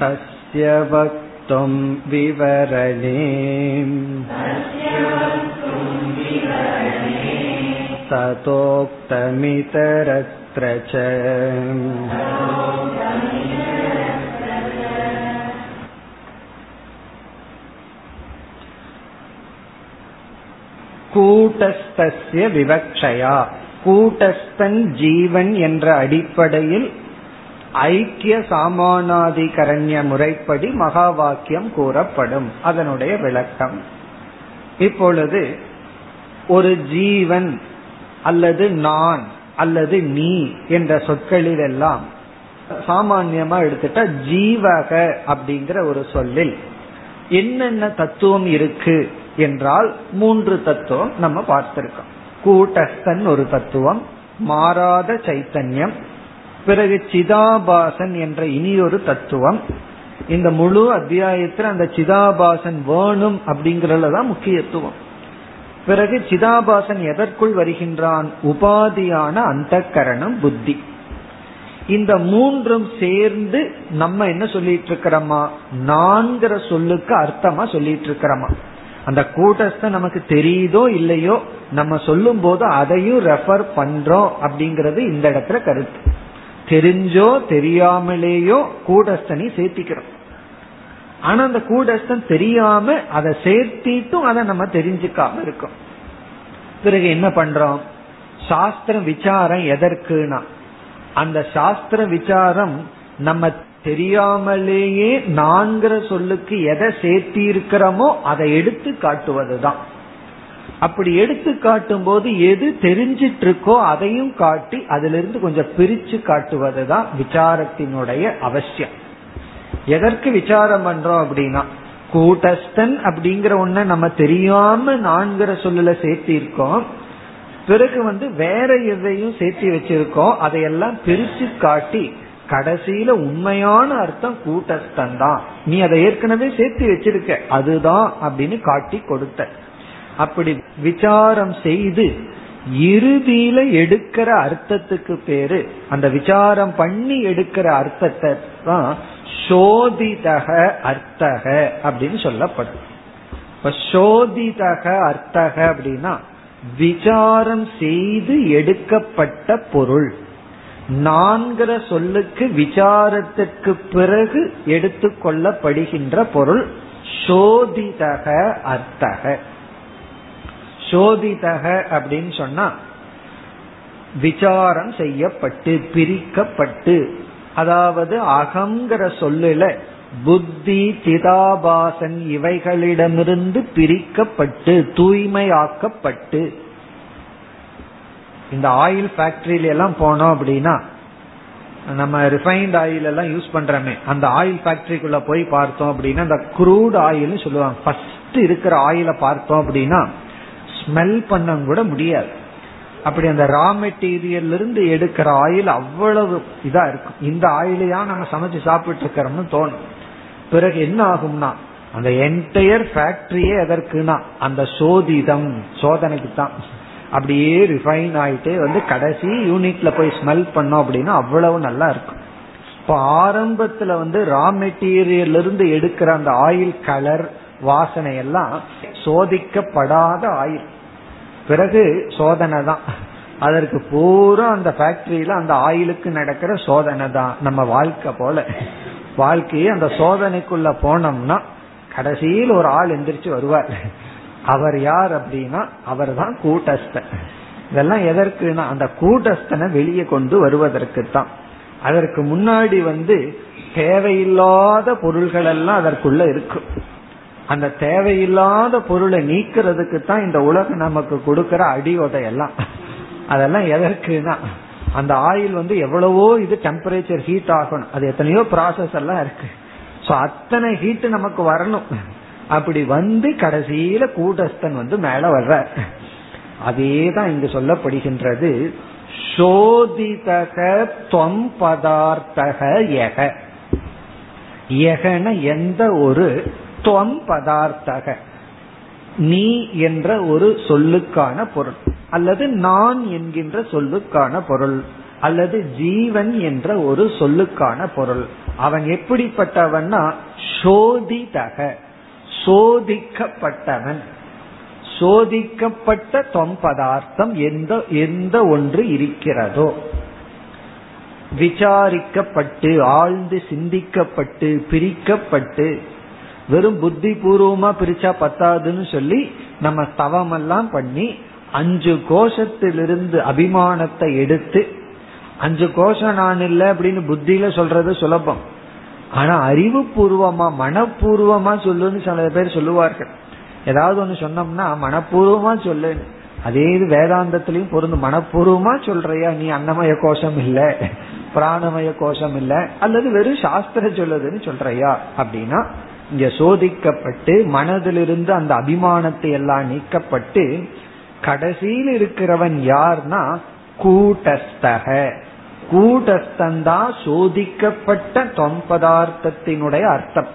तस्य वक्तुं विवरणे ततोक्तमितरत्र च கூட்டஸ்திய விவக்ஷயா கூட்டஸ்தன் ஜீவன் என்ற அடிப்படையில் ஐக்கிய சாமானாதிகரண்ய முறைப்படி மகா வாக்கியம் கூறப்படும். அதனுடைய விளக்கம். இப்பொழுது ஒரு ஜீவன் அல்லது நான் அல்லது நீ என்ற சொற்களில் எல்லாம் சாமான்யமா எடுத்துட்டா ஜீவக அப்படிங்கிற ஒரு சொல்லில் என்னென்ன தத்துவம் இருக்கு என்றால் மூன்று தத்துவம் நம்ம பார்த்திருக்கோம். கூட்டஸ்தன் ஒரு தத்துவம் மாறாத சைத்தன்யம் பிறகு சிதாபாசன் என்ற இனியொரு தத்துவம். இந்த முழு அத்தியாயத்தில் அந்த சிதாபாசன் வேணும் அப்படிங்கறதுலதான் முக்கியத்துவம். பிறகு சிதாபாசன் எதற்குள் வருகின்றான்? உபாதியான அந்த கரணம் புத்தி. இந்த மூன்றும் சேர்ந்து நம்ம என்ன சொல்லிட்டு இருக்கிறோமா நான்கிற சொல்லுக்கு அர்த்தமா சொல்லிட்டு இருக்கிறோமா அந்த கூட்டஸ்த நமக்கு தெரியுதோ இல்லையோ நம்ம சொல்லும் போது அதையும் ரெஃபர் பண்றோம் அப்படிங்கறது இந்த இடத்துல கருத்து. தெரிஞ்சோ தெரியாமலேயோ கூடஸ்தனை சேர்த்திக்கிறோம். ஆனா அந்த கூடஸ்தன் தெரியாம அதை சேர்த்திட்டும் அதை நம்ம தெரிஞ்சுக்காம இருக்கோம். பிறகு என்ன பண்றோம்? சாஸ்திர விசாரம் எதற்குனா அந்த சாஸ்திர விசாரம் நம்ம தெரியாமலேயே நான்கிற சொல்லுக்கு எதை சேர்த்தி இருக்கிறோமோ அதை எடுத்து காட்டுவதுதான். அப்படி எடுத்து காட்டும் போது எது தெரிஞ்சிட்டு இருக்கோ அதையும் காட்டி அதுல இருந்து கொஞ்சம் பிரிச்சு காட்டுவதுதான் விசாரத்தினுடைய அவசியம். எதற்கு விசாரம் பண்றோம் அப்படின்னா கூட்டஸ்தன் அப்படிங்கிற ஒண்ண நம்ம தெரியாம நான்கிற சொல்லல சேர்த்தி இருக்கோம் பிறகு வந்து வேற எதையும் சேர்த்தி வச்சிருக்கோம். அதையெல்லாம் பிரிச்சு காட்டி கடைசியில உண்மையான அர்த்தம் கூட்டஸ்தன் தான். நீ அதை ஏற்கனவே சேர்த்து வச்சிருக்க. அதுதான் அப்படின்னு காட்டி கொடுத்த அப்படி விசாரம் செய்து இறுதியில எடுக்கிற அர்த்தத்துக்கு பேரு அந்த விசாரம் பண்ணி எடுக்கிற அர்த்தத்தை தான் சோதிதக அர்த்தக அப்படின்னு சொல்லப்படும். இப்ப சோதிதக அர்த்தக அப்படின்னா விசாரம் செய்து எடுக்கப்பட்ட பொருள். நான்கிற சொல்லுக்கு விசாரத்திற்கு பிறகு எடுத்துக்கொள்ளப்படுகின்ற பொருள் சோதிதக அர்த்தக. சோதிதக அப்படின்னு சொன்னா விசாரம் செய்யப்பட்டு பிரிக்கப்பட்டு அதாவது அகங்கிற சொல்லுல புத்தி சிதாபாசன் இவைகளிடமிருந்து பிரிக்கப்பட்டு தூய்மையாக்கப்பட்டு இந்த ஆயில் ஃபேக்டரியில எல்லாம் போனோம் அப்படின்னா நம்ம ரிஃபைன்ட் ஆயில் எல்லாம் யூஸ் பண்றோமே அந்த ஆயில் ஃபேக்டரிக்குள்ள போய் பார்த்தோம் அப்படின்னா அந்த குரூட் ஆயில் சொல்லுவாங்க. ஃபர்ஸ்ட் இருக்கிற ஆயில பார்த்தோம் அப்படின்னா ஸ்மெல் பண்ண கூட முடியாது. அப்படி அந்த ரா மெட்டீரியல் இருந்து எடுக்கிற ஆயில் அவ்வளவு இதா இருக்கும். இந்த ஆயிலையா நம்ம சமைச்சு சாப்பிட்டு இருக்கிறோம்னு தோணும். பிறகு என்ன ஆகும்னா அந்த என்டையர் ஃபேக்டரியே எதற்குனா அந்த சோதிதம் சோதனைக்கு தான் அப்படியே ரிஃபைன் ஆயிட்டே வந்து கடைசி யூனிட்ல போய் ஸ்மெல் பண்ணோம் அப்படின்னா அவ்வளவு நல்லா இருக்கும். இப்போ ஆரம்பத்துல வந்து ரா மெட்டீரியல் இருந்து எடுக்கிற அந்த ஆயில் கலர் வாசனை எல்லாம் சோதிக்கப்படாத ஆயில் பிறகு சோதனை தான். அதற்கு பூரா அந்த ஃபேக்டரியில அந்த ஆயிலுக்கு நடக்கிற சோதனை தான். நம்ம வாழ்க்கை போல. வாழ்க்கையே அந்த சோதனைக்குள்ள போனோம்னா கடைசியில் ஒரு ஆள் எந்திரிச்சு வருவார். அவர் யார் அப்படின்னா அவர் தான் கூட்டஸ்தன். இதெல்லாம் எதற்குனா அந்த கூட்டஸ்தனை வெளியே கொண்டு வருவதற்கு தான். அதற்கு முன்னாடி வந்து தேவையில்லாத பொருள்கள் எல்லாம் அதற்குள்ள இருக்கும். அந்த தேவையில்லாத பொருளை நீக்கிறதுக்கு தான் இந்த உலகம் நமக்கு கொடுக்கற அடி உதையெல்லாம் அதெல்லாம் எதற்குனா அந்த ஆயில் வந்து எவ்வளவோ இது டெம்பரேச்சர் ஹீட் ஆகணும். அது எத்தனையோ ப்ராசஸ் எல்லாம் இருக்கு. சோ அத்தனை ஹீட் நமக்கு வரணும். அப்படி வந்து கடைசியில கூட்டஸ்தன் வந்து மேல வர்ற அதே தான் இங்கு சொல்லப்படுகின்றது. சோதிதக தொம் பதார்த்தக எக எகன எந்த ஒரு துவம் பதார்த்தக. நீ என்ற ஒரு சொல்லுக்கான பொருள். அல்லது நான் என்கின்ற சொல்லுக்கான பொருள். அல்லது ஜீவன் என்ற ஒரு சொல்லுக்கான பொருள். அவன் எப்படிப்பட்டவன்னா சோதிதக. சோதிக்கப்பட்டவன். சோதிக்கப்பட்ட தொம் பதார்த்தம் எந்த எந்த ஒன்று இருக்கிறதோ. விசாரிக்கப்பட்டு ஆழ்ந்து சிந்திக்கப்பட்டு பிரிக்கப்பட்டு வெறும் புத்தி பூர்வமா பிரிச்சா பத்தாதுன்னு சொல்லி நம்ம தவம் எல்லாம் பண்ணி அஞ்சு கோஷத்திலிருந்து அபிமானத்தை எடுத்து அஞ்சு கோஷம் நான் இல்லை அப்படின்னு புத்தியில சொல்றது சுலபம். ஆனா அறிவு பூர்வமா மனப்பூர்வமா சொல்லுன்னு சில பேர் சொல்லுவார்கள். ஏதாவது ஒண்ணு சொன்னோம்னா மனப்பூர்வமா சொல்லுன்னு. அதே இது வேதாந்தத்திலையும் பொருந்து மனப்பூர்வமா சொல்றியா நீ அன்னமய கோஷம் இல்ல பிராணமய கோஷம் இல்ல அல்லது வெறும் சாஸ்திர சொல்லுதுன்னு சொல்றியா அப்படின்னா இங்க சோதிக்கப்பட்டு மனதிலிருந்து அந்த அபிமானத்தை எல்லாம் நீக்கப்பட்டு கடைசியில் இருக்கிறவன் யார்னா கூட்டஸ்தக. கூட்டஸ்தந்தா சோதிக்கப்பட்ட தொம்பதார்த்தத்தினுடைய அர்த்தம்.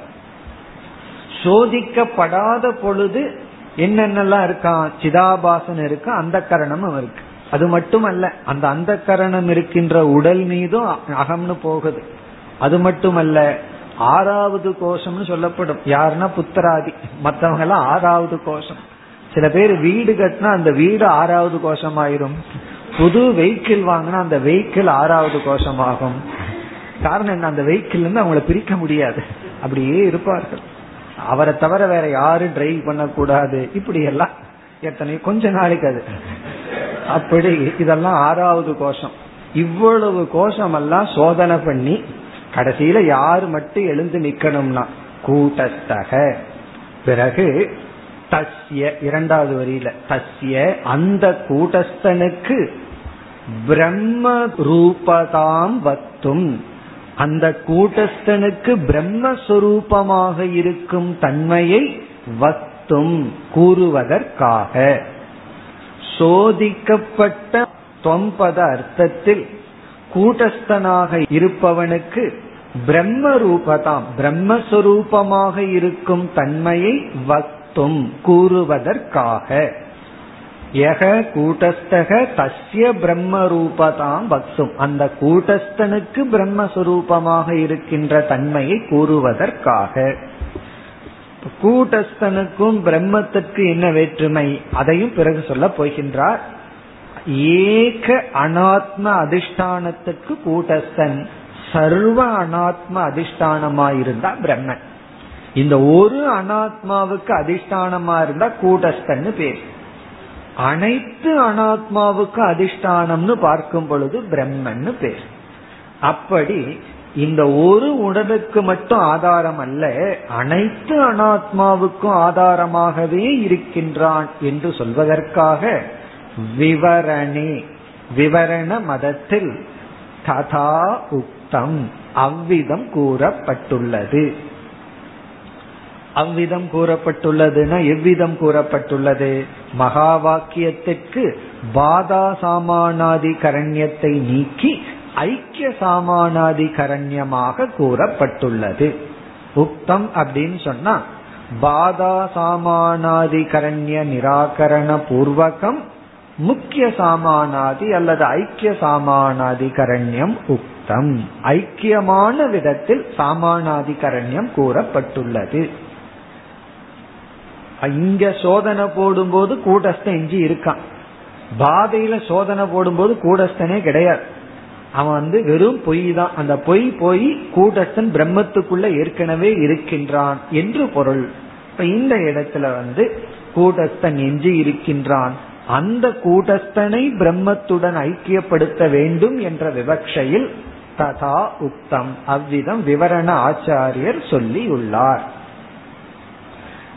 சோதிக்கப்படாத பொழுது என்னென்னலாம் இருக்கான் சிதாபாசன் இருக்கு? அந்த கரணமும் இருக்கு. அது மட்டுமல்ல அந்த அந்த கரணம் இருக்கின்ற உடல் மீதும் அகம்னு போகுது. அது மட்டுமல்ல ஆறாவது கோஷம்னு சொல்லப்படும். யாருன்னா புத்தராதி. மற்றவங்க எல்லாம் ஆறாவது கோஷம். சில பேர் வீடு கட்டினா அந்த வீடு ஆறாவது கோஷம் ஆயிரும் புது வெஹிக்கிள் வாங்கினா அந்த வெஹிக்கிள் ஆறாவது கோஷம் ஆகும் காரணம் என்ன? அந்த வெஹிக்கிள் இருந்து அவங்கள பிரிக்க முடியாது. அப்படியே இருப்பார்கள். அவரை தவிர வேற யாரும் டிரைவ் பண்ணக்கூடாது. இப்படி எல்லாம் எத்தனை கொஞ்ச நாளைக்கு அது. அப்படி இதெல்லாம் ஆறாவது கோஷம். இவ்வளவு கோஷம் எல்லாம் சோதனை பண்ணி கடைசியில யாரு மட்டும் எழுந்து நிக்கணும்னா கூட்டஸ்தக பிறகு தஸ்ய இரண்டாவது வரியில தஸ்ய அந்த கூட்டஸ்தனுக்கு பிரம்ம ரூபதாம் வத்தும். அந்த கூட்டஸ்தனுக்கு பிரம்மஸ்வரூபமாக இருக்கும் தன்மையை வத்தும் கூறுவதற்காக. சோதிக்கப்பட்ட தொம்பத அர்த்தத்தில் கூட்டஸ்தனாக இருப்பவனுக்கு பிரம்ம ரூபதாம் பிரம்மஸ்வரூபமாக இருக்கும் தன்மையை வத்தும் கூறுவதற்காக. யக கூட்டஸ்தக தஸ்ய பிரம்ம ரூபதாம் வக்தும் அந்த கூட்டஸ்தனுக்கு பிரம்மஸ்வரூபமாக இருக்கின்ற தன்மையை கூறுவதற்காக. கூட்டஸ்தனுக்கும் பிரம்மத்திற்கு என்ன வேற்றுமை? அதையும் பிறகு சொல்ல போகின்றார். ஏக அனாத்ம அதிஷ்டானத்துக்கு கூட்டஸ்தன். சர்வ அனாத்ம அதிஷ்டானமாயிருந்தா பிரம்மன். இந்த ஒரு அனாத்மாவுக்கு அதிஷ்டானமா இருந்தா கூட்டஸ்தன்னு பேர். அனைத்து அனாத்மாவுக்கு அதிஷ்டானம்னு பார்க்கும் பொழுது பிரம்மன்னு பேர். அப்படி இந்த ஒரு உடலுக்கு மட்டும் ஆதாரம் அல்ல அனைத்து அனாத்மாவுக்கும் ஆதாரமாகவே இருக்கின்றான் என்று சொல்வதற்காக விவரணே விவரண மதத்தில் ததா உக்தம் அவ்விதம் கூறப்பட்டுள்ளது. அவ்விதம் கூறப்பட்டுள்ளதுன்னா எவ்விதம் கூறப்பட்டுள்ளது? மகா வாக்கியத்திற்கு பாதா சாமானாதி கரண்யத்தை நீக்கி ஐக்கிய சாமானாதி கரண்யமாக கூறப்பட்டுள்ளது. உக்தம் அப்படின்னு சொன்னா பாதா சாமானாதி கரண்ய நிராகரண பூர்வகம் முக்கிய சாமானாதி அல்லது ஐக்கிய சாமானாதி கரண்யம் உக்தம். ஐக்கியமான விதத்தில் சாமானாதி கரண்யம் கூறப்பட்டுள்ளது. இங்க சோதனை போடும்போது கூட்டஸ்தன் இஞ்சி இருக்கான். பாதையில சோதனை போடும்போது கூடஸ்தனே கிடையாது. அவன் வந்து வெறும் பொய் தான். அந்த பொய் போய் கூட்டஸ்தன் பிரம்மத்துக்குள்ள ஏற்கனவே இருக்கின்றான் என்று பொருள். இப்ப இந்த இடத்துல வந்து கூட்டஸ்தன் எஞ்சி இருக்கின்றான். அந்த கூட்டஸ்தனை பிரம்மத்துடன் ஐக்கியப்படுத்த வேண்டும் என்ற விவக்ஷையில் ததா உக்தம். அவ்விதம் விவரண ஆச்சாரியர் சொல்லி உள்ளார்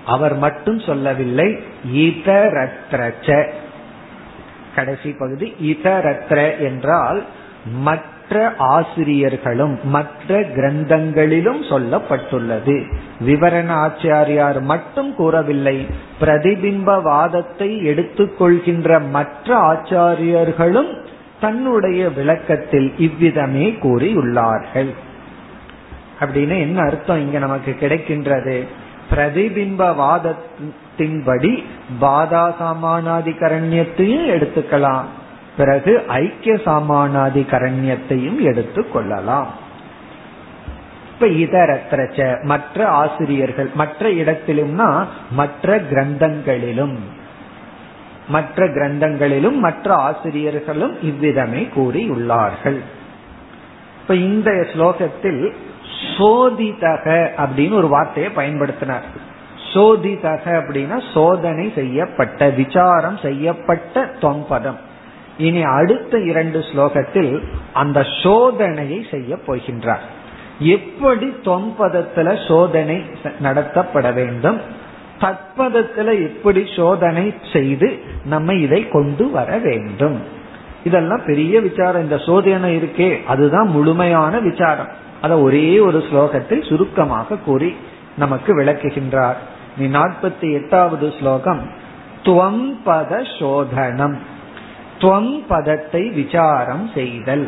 அவர் மட்டும் சொல்லவில்லை இதரத்ரச்ச. கடைசி பகுதி இதரத்ர என்றால் மற்ற மற்ற ஆசிரியர்களும் மற்ற கிரந்தங்களிலும் சொல்லப்பட்டுள்ளது. விவரண ஆச்சாரியார் மட்டும் கூறவில்லை. பிரதிபிம்பவாதத்தை எடுத்துக்கொள்கின்ற மற்ற ஆச்சாரியர்களும் தன்னுடைய விளக்கத்தில் இவ்விதமே கூறியுள்ளார்கள். அப்படின்னு என்ன அர்த்தம் இங்க நமக்கு கிடைக்கின்றது? பிரதிபிம்பவாதத்தின்படி பாதா சாமானாதி கரண்யத்தையும் எடுத்துக்கலாம். பிறகு ஐக்கிய சாமானாதி கரண்யத்தையும் எடுத்துக் கொள்ளலாம். இப்ப இதரத்திரச்ச மற்ற ஆசிரியர்கள் மற்ற இடத்திலும்னா மற்ற கிரந்தங்களிலும் மற்ற கிரந்தங்களிலும் மற்ற ஆசிரியர்களும் இவ்விதமே கூறியுள்ளார்கள். இப்ப இந்த ஸ்லோகத்தில் சோதிதக அப்படின்னு ஒரு வார்த்தையை பயன்படுத்தினார். சோதிதக அப்படின்னா சோதனை செய்யப்பட்ட விசாரம் செய்யப்பட்ட தொம்பதம் இனி அடுத்த இரண்டு ஸ்லோகத்தில் அந்த சோதனையை செய்ய போகின்றார். எப்படி தொம்பதத்துல சோதனை நடத்தப்பட வேண்டும்? தத்பதத்துல எப்படி சோதனை செய்து நம்ம இதை கொண்டு வர வேண்டும்? இதெல்லாம் பெரிய விசாரம். இந்த சோதனை இருக்கே அதுதான் முழுமையான விசாரம். அதை ஒரே ஒரு ஸ்லோகத்தில் சுருக்கமாக கூறி நமக்கு விளக்குகின்றார். நீ நாற்பத்தி எட்டாவது ஸ்லோகம் துவம்பத சோதனம். துவம் பதத்தை விசாரம் செய்தல்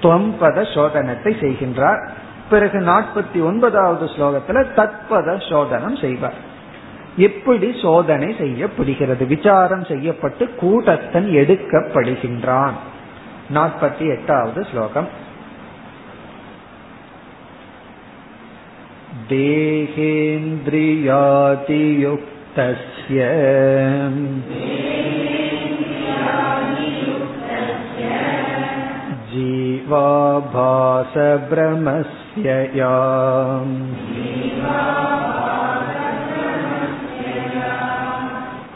துவம் பத சோதனத்தை செய்கின்றார் பிறகு நாற்பத்தி ஒன்பதாவது ஸ்லோகத்துல தத்பத சோதனம் செய்வார் எப்படி சோதனை செய்யப்படுகிறது விசாரம் செய்யப்பட்டு கூட்டத்தன் எடுக்கப்படுகின்றான் நாற்பத்தி எட்டாவது ஸ்லோகம் देहेन्द्रियातियुक्तस्य जीवाभासभ्रमस्य याम्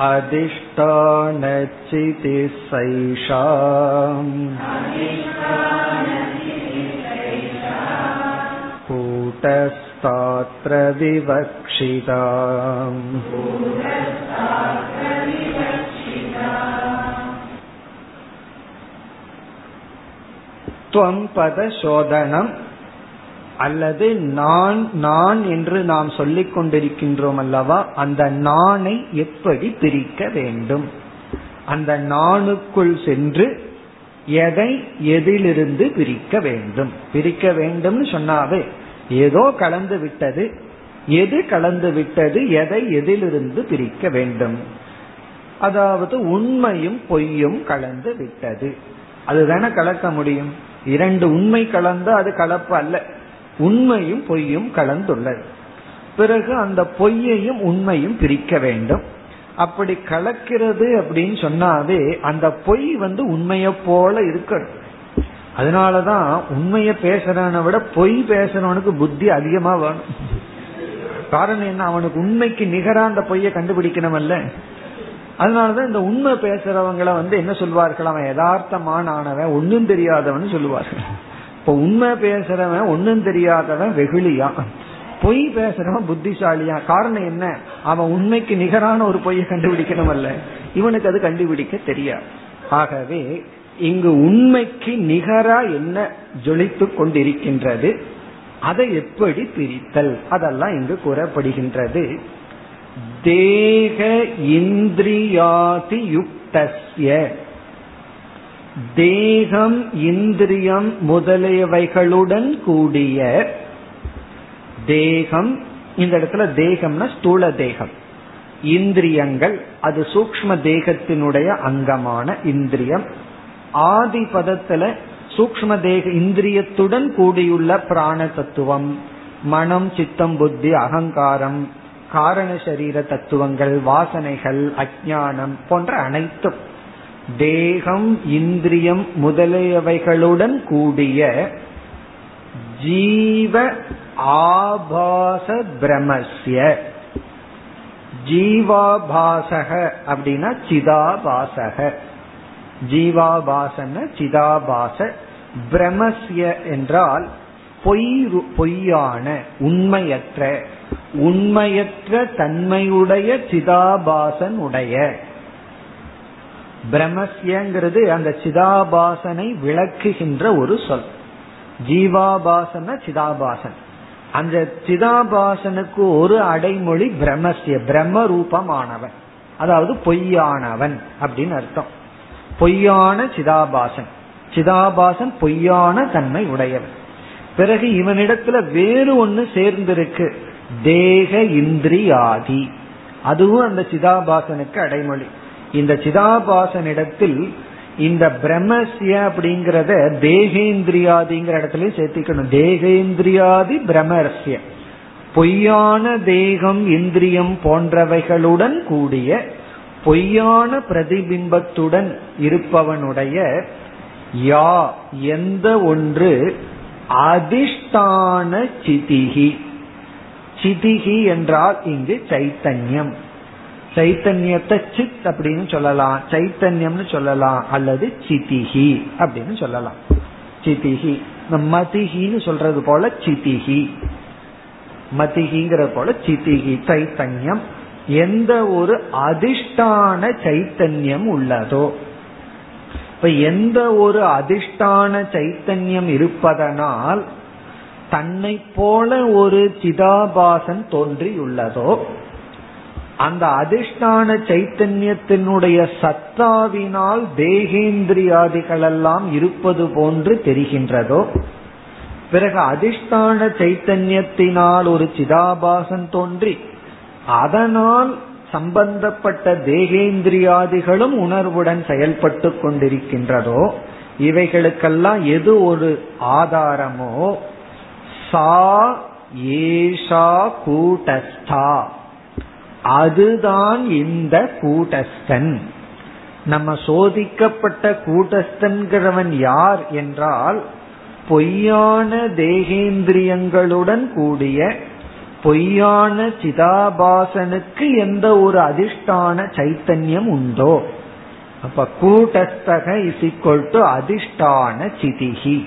अधिष्ठानचितिः सैषा कूटस्तात्र विवक्षिता துவம்பத சோதனம் அல்லது நான் நான் என்று நாம் சொல்லிக் கொண்டிருக்கின்றோம் அல்லவா அந்த நானை எப்படி பிரிக்க வேண்டும்? அந்த நானுக்குள் சென்று எதை எதிலிருந்து பிரிக்க வேண்டும்? பிரிக்க வேண்டும் சொன்னாவே ஏதோ கலந்து விட்டது. எது கலந்து விட்டது? எதை எதிலிருந்து பிரிக்க வேண்டும்? அதாவது உண்மையும் பொய்யும் கலந்து விட்டது. அதுதானே கலக்க முடியும்? இரண்டு உண்மை கலந்து அது கலப்பு அல்ல. உண்மையும் பொய்யும் கலந்துள்ளது. பிறகு அந்த பொய்யையும் உண்மையும் பிரிக்க வேண்டும். அப்படி கலக்கிறது அப்படின்னு சொன்னாவே அந்த பொய் வந்து உண்மைய போல இருக்கணும். அதனாலதான் உண்மைய பேசுறவனை விட பொய் பேசுறவனுக்கு புத்தி அதிகமா வேணும். காரணம் என்ன? அவனுக்கு உண்மைக்கு நிகரா அந்த பொய்ய கண்டுபிடிக்கணும்ல அதனாலதான் இந்த உண்மை பேசுறவங்களை வந்து என்ன சொல்வார்கள் அவன் யதார்த்தமான ஆனவன் ஒன்னும் தெரியாதவன் சொல்லுவார்கள். இப்ப உண்மை பேசுறவன் ஒன்னும் தெரியாதவன் வெகுளியா? பொய் பேசுறவன் புத்திசாலியா? காரணம் என்ன? அவன் உண்மைக்கு நிகரான ஒரு பொய்யை கண்டுபிடிக்கணும் அல்ல இவனுக்கு அது கண்டுபிடிக்க தெரியாது. ஆகவே இங்கு உண்மைக்கு நிகரா என்ன ஜொலித்து கொண்டிருக்கின்றது அதை எப்படி பிரித்தல்? அதெல்லாம் இங்கு கூறப்படுகின்றது. தேக இந்திரியாதி யுக்தஸ்ய தேகம் இந்திரியம் முதலியவைகளுடன் கூடிய தேகம் இந்த இடத்துல தேகம்னா ஸ்தூல தேகம். இந்திரியங்கள் அது சூக்ம தேகத்தினுடைய அங்கமான இந்திரியம். ஆதி பதத்துல சூக்ம தேக இந்திரியத்துடன் கூடியுள்ள பிராண தத்துவம். மனம் சித்தம் புத்தி அகங்காரம். காரண சரீர தத்துவங்கள் வாசனைகள் அஜானம் போன்ற அனைத்தும் தேகம் இந்திரியம் முதலியவைகளுடன் கூடிய ஜீவ ஆபாச பிரமஸ்ய. ஜீவாபாசக அப்படின்னா சிதாபாசக. ஜீவாபாசன சிதாபாச. பிரமஸ்ய என்றால் பொய் பொய்யான உண்மையற்ற உண்மையற்ற தன்மையுடைய சிதாபாசன் உடைய பிரமஸ்யங்கிறது அந்த சிதாபாசனை விளக்குகின்ற ஒரு சொல். ஜீவாபாசன சிதாபாசன். அந்த சிதாபாசனுக்கு ஒரு அடைமொழி பிரமஸ்ய பிரம்ம ரூபமானவன் அதாவது பொய்யானவன் அப்படின்னு அர்த்தம். பொய்யான சிதாபாசன். சிதாபாசன் பொய்யான தன்மை உடையவன் பிறகு இவனிடத்துல வேறு ஒன்னு சேர்ந்திருக்கு. தேக இந்திரியாதி. அதுவும் அந்த சிதாபாசனுக்கு அடைமொழி. இந்த சிதாபாசனிடத்தில் இந்த பிரம்மசிய அப்படிங்கறத தேகேந்திரியாதிங்கிற இடத்துலயும் சேர்த்திக்கணும். தேகேந்திரியாதி பிரமரஸ்ய பொய்யான தேகம் இந்திரியம் போன்றவைகளுடன் கூடிய பொய்யான பிரதிபிம்பத்துடன் இருப்பவனுடைய யா எந்த ஒன்று அதிஷ்டான சிதிகி சிதிகி என்றால் இங்கு சைத்தன்யம். சைத்தன்யத்தை சித் அப்படின்னு சொல்லலாம். சைத்தன்யம்னு சொல்லலாம். அல்லது சிதிகி அப்படின்னு சொல்லலாம். சிதிகி. மதிகின்னு சொல்றது போல சிதிகி. மதிகிங்கிற போல சிதிகி. சைத்தன்யம். எந்த ஒரு அதிஷ்டான சைத்தன்யம் உள்ளதோ. இப்ப எந்த ஒரு அதிஷ்டான சைத்தன்யம் இருப்பதனால் தன்னை போல ஒரு சிதாபாசன் தோன்றியுள்ளதோ அந்த அதிஷ்டான சைத்தன்யத்தினுடைய சத்தாவினால் தேகேந்திரியாதிகள் எல்லாம் இருப்பது போன்று தெரிகின்றதோ பிறகு அதிஷ்டான சைத்தன்யத்தினால் ஒரு சிதாபாசன் தோன்றி அதனால் சம்பந்தப்பட்ட தேகேந்திரியாதிகளும் உணர்வுடன் செயல்பட்டு கொண்டிருக்கின்றதோ இவைகளுக்கெல்லாம் எது ஒரு ஆதாரமோ சா ஏஷா கூட்டஸ்தா. அதுதான் இந்த கூட்டஸ்தன். நம்ம சோதிக்கப்பட்ட கூட்டஸ்தன்கிறவன் யார் என்றால் பொய்யான தேகேந்திரியங்களுடன் கூடிய பொய்யான சிதாபாசனுக்கு எந்த ஒரு அதிஷ்டான சைத்தன்யம் உண்டோ? அப்ப கூட்டஸ்தக இஸ் ஈக்வல் டு அதிஷ்டான சிதிகி.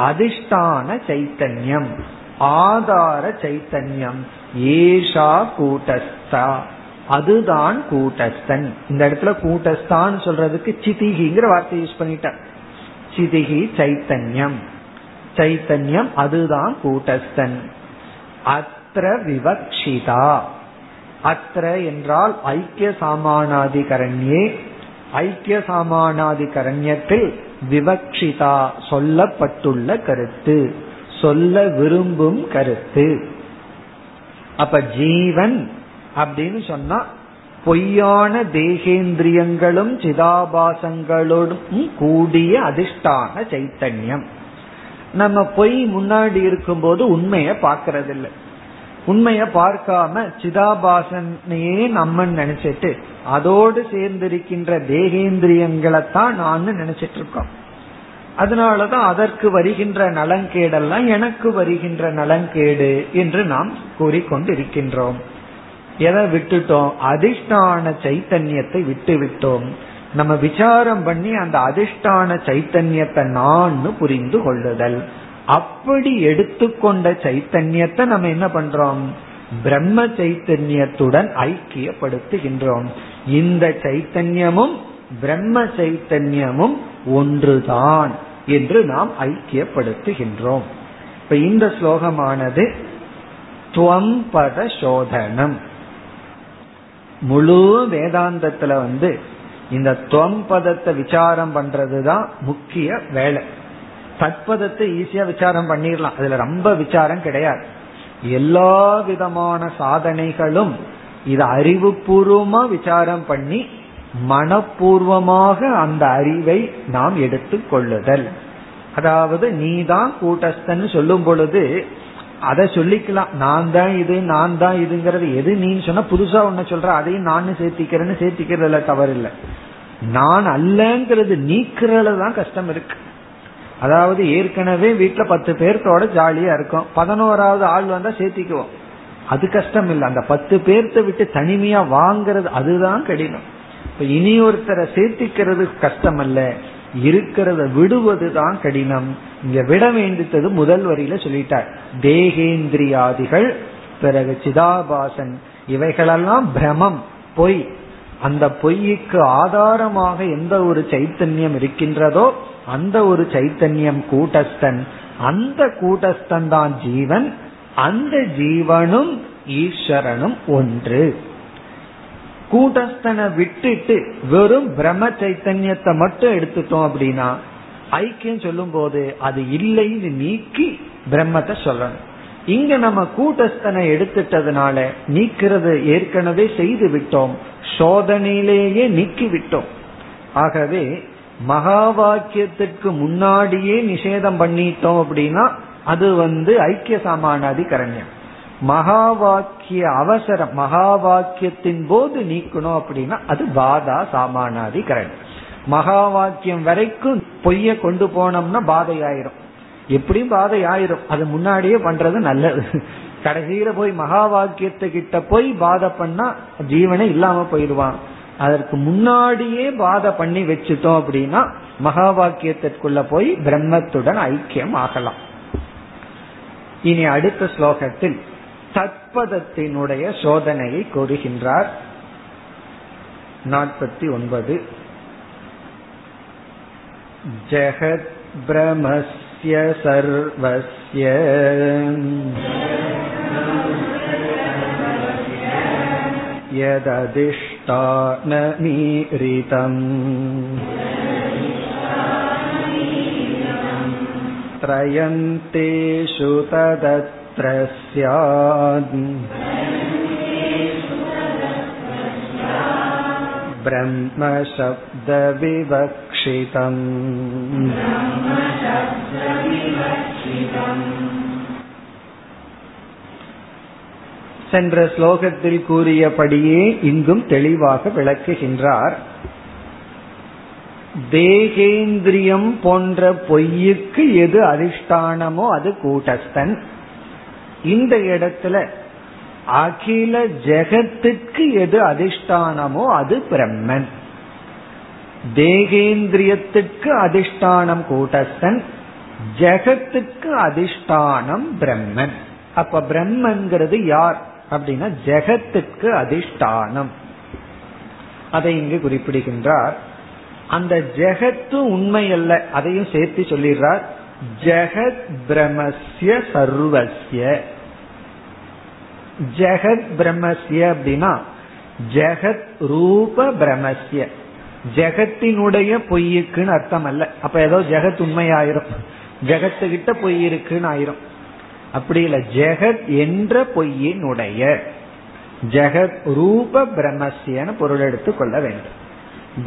அதிஷ்டான சைத்தன்யம். ஆதார சைத்தன்யம். ஏஷா கூட்டஸ்தா. அதுதான் கூட்டஸ்தன். இந்த இடத்துல கூட்டஸ்தான் சொல்றதுக்கு சிதிகிங்கிற வார்த்தை யூஸ் பண்ணிட்டார் சிதிகி சைத்தன்யம். சைத்தன்யம் அதுதான் கூட்டஸ்தன். அத்திர விவக்ஷிதா. அத்திர என்றால் ஐக்கிய சாமானாதிகரண்யே. ஐக்கிய சாமானாதிகரண்யத்தில் விவக்ஷிதா சொல்லப்பட்டுள்ள கருத்து சொல்ல விரும்பும் கருத்து. அப்ப ஜீவன் அப்படின்னு சொன்னா பொய்யான தேகேந்திரியங்களும் சிதாபாசங்களோடும் கூடிய அதிஷ்டான சைத்தன்யம். நம்ம பொய் முன்னாடி இருக்கும்போது உண்மையை பார்க்கறதில்லை. உண்மைய பார்க்காம சிதாபாசனையே நம்மன்னு நினைச்சிட்டு அதோடு சேர்ந்திருக்கின்ற தேகேந்திரியங்களை தான் நான் நினைச்சிட்டு இருக்கோம் அதனாலதான் அதற்கு வருகின்ற நலங்கேடெல்லாம் எனக்கு வருகின்ற நலங்கேடு என்று நாம் கூறிக்கொண்டிருக்கின்றோம். எதை விட்டுட்டோம்? அதிஷ்டான சைத்தன்யத்தை விட்டு விட்டோம் நம்ம விசாரம் பண்ணி அந்த அதிஷ்டான சைத்தன்யத்தை நான் புரிந்து கொள்ளுதல். அப்படி எடுத்துக்கொண்ட சைத்தன்யத்தை நம்ம என்ன பண்றோம்? பிரம்ம சைத்தன்யத்துடன் ஐக்கியப்படுத்துகின்றோம். இந்த சைத்தன்யமும் பிரம்ம சைத்தன்யமும் ஒன்றுதான் என்று நாம் ஐக்கியப்படுத்துகின்றோம். இப்ப இந்த ஸ்லோகமானது துவம்பத சோதனம். முழு வேதாந்தத்துல வந்து இந்த துவம்பதத்தை விசாரம் பண்றதுதான் முக்கிய வேலை. தத்பதத்தை ஈஸியா விசாரம் பண்ணிடலாம் அதுல ரொம்ப விசாரம் கிடையாது. எல்லா விதமான சாதனைகளும் இது அறிவுபூர்வமா விசாரம் பண்ணி மனப்பூர்வமாக அந்த அறிவை நாம் எடுத்து கொள்ளுதல். அதாவது நீ தான் கூட்டஸ்தன் சொல்லும் பொழுது அதை சொல்லிக்கலாம். நான் தான் இது நான் தான் இதுங்கிறது எது நீ சொன்னா புதுசா ஒன்னு சொல்ற அதையும் நான் சேர்த்திக்கிறேன்னு சேர்த்திக்கிறதுல தவறு இல்லை நான் அல்லங்கிறது நீக்கிறதுல தான் கஷ்டம் இருக்கு. அதாவது ஏற்கனவே வீட்டுல பத்து பேர்த்தோட ஜாலியா இருக்கும். பதினோராவது ஆள் வந்தா சேர்த்திக்குவோம். அது கஷ்டம் இல்லை. அந்த பத்து பேர்த்த விட்டு தனிமையா வாங்குறது அதுதான் கடினம். இப்ப இனி ஒருத்தரை சேர்த்திக்கிறது கஷ்டம் அல்ல. இருக்கிறத விடுவது தான் கடினம். இங்க விட வேண்டித்தது முதல் வரியில சொல்லிட்டார். தேகேந்திரியாதிகள் பிறகு சிதாபாசன். இவைகளெல்லாம் பிரமம் பொய். அந்த பொய்க்கு ஆதாரமாக எந்த ஒரு சைத்தன்யம் இருக்கின்றதோ அந்த ஒரு சைத்தன்யம் கூட்டஸ்தன் அந்த கூட்டஸ்தன் தான் ஜீவன் அந்த ஜீவனும் ஈஸ்வரனும் ஒன்று. கூட்டஸ்தனை விட்டுட்டு வெறும் பிரம்ம சைத்தன்யத்தை மட்டும் எடுத்துட்டோம் அப்படின்னா ஐக்கியம் சொல்லும் போது அது இல்லைன்னு நீக்கி பிரம்மத்தை சொல்லணும். இங்க நம்ம கூட்டஸ்தனை எடுத்துட்டதுனால நீக்கிறது ஏற்கனவே செய்து விட்டோம் சோதனையிலேயே நீக்கி விட்டோம். ஆகவே மகா வாக்கியத்துக்கு முன்னாடியே நிஷேதம் பண்ணிட்டோம் அப்படின்னா அது வந்து ஐக்கிய சாமானாதி கரண்யம் மகா வாக்கிய அவசரம் மகா வாக்கியத்தின் போது நீக்கணும் அப்படின்னா அது பாதா சாமானாதி கரண்யம் மகா வாக்கியம் வரைக்கும் பொய்ய கொண்டு போனோம்னா பாதை ஆயிரும் எப்படியும் பாதை ஆயிரும் அது முன்னாடியே பண்றது நல்லது. கடைசியில போய் மகா வாக்கியத்தை கிட்ட போய் பாதை பண்ணா ஜீவனே இல்லாம போயிடுவான். அதற்கு முன்னாடியே பாதை பண்ணி வச்சுட்டோம் அப்படின்னா மகா வாக்கியத்திற்குள்ள போய் பிரம்மத்துடன் ஐக்கியம் ஆகலாம். இனி அடுத்த ஸ்லோகத்தில் தத்பதத்தினுடைய சோதனையை கூறுகின்றார். நாற்பத்தி ஒன்பது. ஜெகத் பிரமஸ்ய சர்வஸ்ய. यदधिष्ठानमीरितम् त्रयन्तेषु तदत्र स्यात् ब्रह्मशब्दविवक्षितम् சென்ற ஸ்லோகத்தில் கூறியபடியே இங்கும் தெளிவாக விளக்குகின்றார். தேகேந்திரியம் போன்ற பொய்யுக்கு எது அதிஷ்டானமோ அது கூட்டஸ்தன். இந்த இடத்துல அகில ஜெகத்துக்கு எது அதிஷ்டானமோ அது பிரம்மன். தேகேந்திரியத்துக்கு அதிஷ்டானம் கூட்டஸ்தன் ஜெகத்துக்கு அதிஷ்டானம் பிரம்மன். அப்ப பிரம்மன்கிறது யார்? அப்படின்னா ஜெகத்துக்கு அதிஷ்டானம். அதை இங்கு குறிப்பிடுகின்றார். அந்த ஜெகத்து உண்மை அல்ல அதையும் சேர்த்து சொல்லிடுறார். ஜெகத் பிரமஸ்ய சர்வஸ்ய. ஜெகத் பிரமஸ்ய அப்படின்னா ஜெகத் ரூப பிரமஸ்ய ஜெகத்தினுடைய பொய்யுக்குன்னு அர்த்தம் அல்ல. அப்ப ஏதோ ஜெகத் உண்மையாயிரும். ஜெகத்துக்கிட்ட பொய் இருக்குன்னு ஆயிரும். அப்படி இல்ல ஜெகத் என்ற பொய்யினுடைய ஜெகத் ரூப பிரமஸ்யன்னு பொருள் எடுத்துக் கொள்ள வேண்டும்.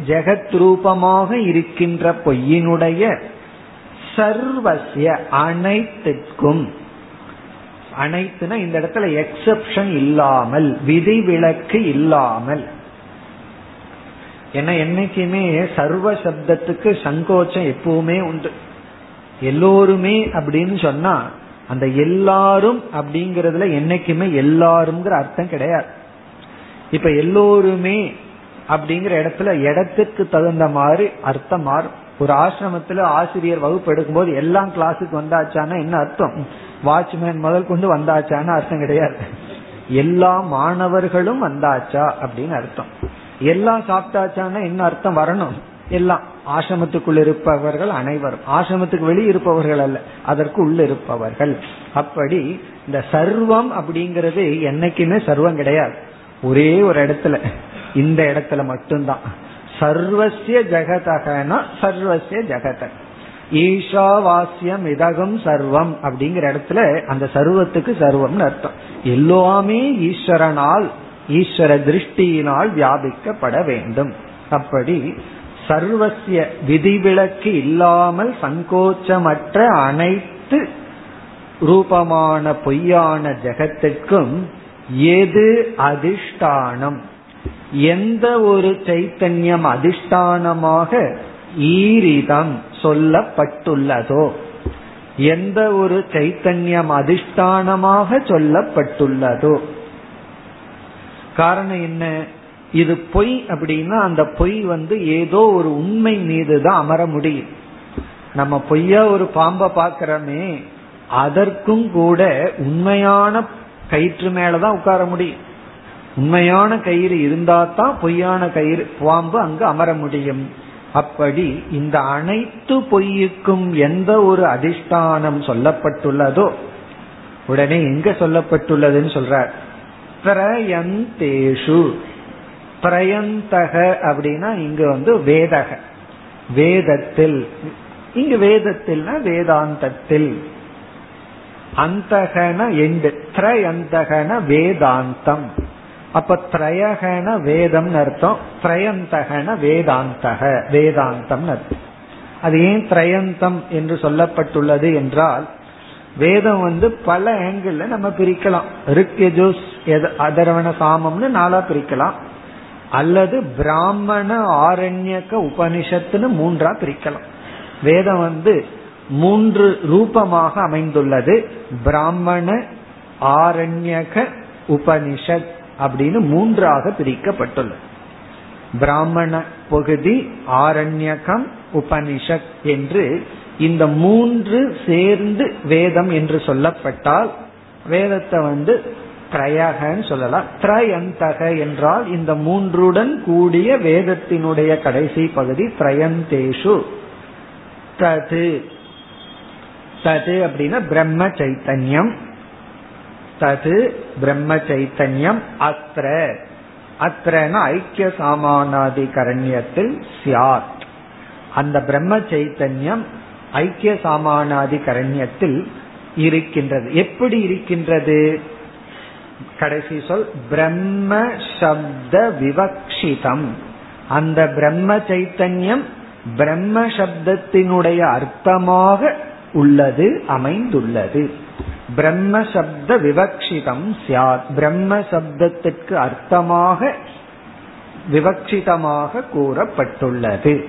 ஜெகத் ரூபமாக இருக்கின்ற பொய்யினுடைய சர்வசிய அனைத்துக்கும் அனைத்துனா இந்த இடத்துல எக்ஸப்ஷன் இல்லாமல் விதிவிலக்கு இல்லாமல். ஏன்னா என்னைக்குமே சர்வ சப்தத்துக்கு சங்கோச்சம் எப்பவுமே உண்டு. எல்லோருமே அப்படின்னு சொன்னா அந்த எல்லாரும் அப்படிங்கறதுல என்னைக்குமே எல்லாருங்கிற அர்த்தம் கிடையாது. இப்ப எல்லோருமே அப்படிங்கிற இடத்துல இடத்துக்கு தகுந்த மாதிரி அர்த்தம் மாறும். ஒரு ஆசிரமத்துல ஆசிரியர் வகுப்பு எடுக்கும் போது எல்லாம் கிளாஸுக்கு வந்தாச்சானா என்ன அர்த்தம்? வாட்ச்மேன் முதல் கொண்டு வந்தாச்சான்னு அர்த்தம் கிடையாது. எல்லா மாணவர்களும் வந்தாச்சா அப்படின்னு அர்த்தம். எல்லாம் சாப்பிட்டாச்சான்னா என்ன அர்த்தம் வரணும்? எல்லாம். ஆசிரமத்துக்குள் இருப்பவர்கள் அனைவரும். ஆசிரமத்துக்கு வெளியே இருப்பவர்கள் அல்ல அதற்கு உள்ள இருப்பவர்கள். அப்படி இந்த சர்வம் அப்படிங்கிறது என்னைக்குமே சர்வம் கிடையாது. ஒரே ஒரு இடத்துல இந்த இடத்துல மட்டும்தான். சர்வசிய ஜெகதகனா சர்வசிய ஜெகதக் ஈஷாவாசியம் இதகம் சர்வம் அப்படிங்கிற இடத்துல அந்த சர்வத்துக்கு சர்வம்னு அர்த்தம். எல்லாமே ஈஸ்வரனால் ஈஸ்வர திருஷ்டியினால் வியாபிக்கப்பட வேண்டும். அப்படி சர்வசிய விதிவிலக்கு இல்லாமல் சங்கோச்சமற்ற அனைத்து ரூபமான பொய்யான ஜெகத்திற்கும் எது அதிஷ்டானம்? எந்த ஒரு சைத்தன்யம் அதிஷ்டானமாக ஈரிதம் சொல்லப்பட்டுள்ளதோ எந்த ஒரு சைத்தன்யம் அதிஷ்டானமாக சொல்லப்பட்டுள்ளதோ. காரணம் என்ன? இது பொய் அப்படின்னா அந்த பொய் வந்து ஏதோ ஒரு உண்மை மீது தான் அமர முடியும். நம்ம பொய்யா ஒரு பாம்பை பாக்கிறோமே அதற்கும் கூட உண்மையான கயிற்று மேலதான் உட்கார முடியும். உண்மையான கயிறு இருந்தா தான் பொய்யான கயிறு பாம்பு அங்கு அமர முடியும். அப்படி இந்த அனைத்து பொய்யுக்கும் எந்த ஒரு அதிஷ்டானம் சொல்லப்பட்டுள்ளதோ உடனே எங்க சொல்லப்பட்டுள்ளதுன்னு சொல்றார். பிரயந்தேஷு. பிரயந்தக அப்படின்னா இங்க வந்து வேதக. வேதத்தில். இங்கு வேதத்தில்னா வேதாந்தத்தில். அந்தகன எண்டு திரயந்தகன வேதாந்தம். அப்ப திரயகன வேதம் அர்த்தம். திரயந்தகன வேதாந்தக. வேதாந்தம் அர்த்தம். அது ஏன் திரயந்தம் என்று சொல்லப்பட்டுள்ளது என்றால் வேதம் வந்து பல ஆங்கிள் நம்ம பிரிக்கலாம். ரிக்யஜோஸ் அதர்வன சாமம்னு நாளா பிரிக்கலாம். அல்லது பிராமண ஆரண்யக்க உபனிஷத்துன்னு மூன்றா பிரிக்கலாம். வேதம் வந்து மூன்று ரூபமாக அமைந்துள்ளது. பிராமண ஆரண்யக உபனிஷத் அப்படின்னு மூன்றாக பிரிக்கப்பட்டுள்ளது. பிராமண பகுதி ஆரண்யகம் உபனிஷத் என்று இந்த மூன்று சேர்ந்து வேதம் என்று சொல்லப்பட்டால் வேதத்தை வந்து திரயகன்னு சொல்லலாம். திரயந்தக என்றால் இந்த மூன்றுடன் கூடிய வேதத்தினுடைய கடைசி பகுதி திரயந்தேஷு. தது. தது அப்படின்னா பிரம்ம சைத்தன்யம். தது பிரம்ம சைத்தன்யம். அத்ர. அத்திரன ஐக்கிய சாமானாதி கரண்யத்தில் சியாத் அந்த பிரம்ம சைத்தன்யம் ஐக்கிய சாமானாதி கரண்யத்தில் இருக்கின்றது. எப்படி இருக்கின்றது? கடைசி சொல் பிரம்ம சப்த விவக்ஷிதம். அந்த பிரம்ம சைத்தன்யம் பிரம்ம சப்தத்தினுடைய அர்த்தமாக உள்ளது அமைந்துள்ளது. பிரம்ம சப்த விவக்ஷிதம் சியாத் பிரம்ம சப்தத்திற்கு அர்த்தமாக விவக்ஷிதமாக கூறப்பட்டுள்ளது.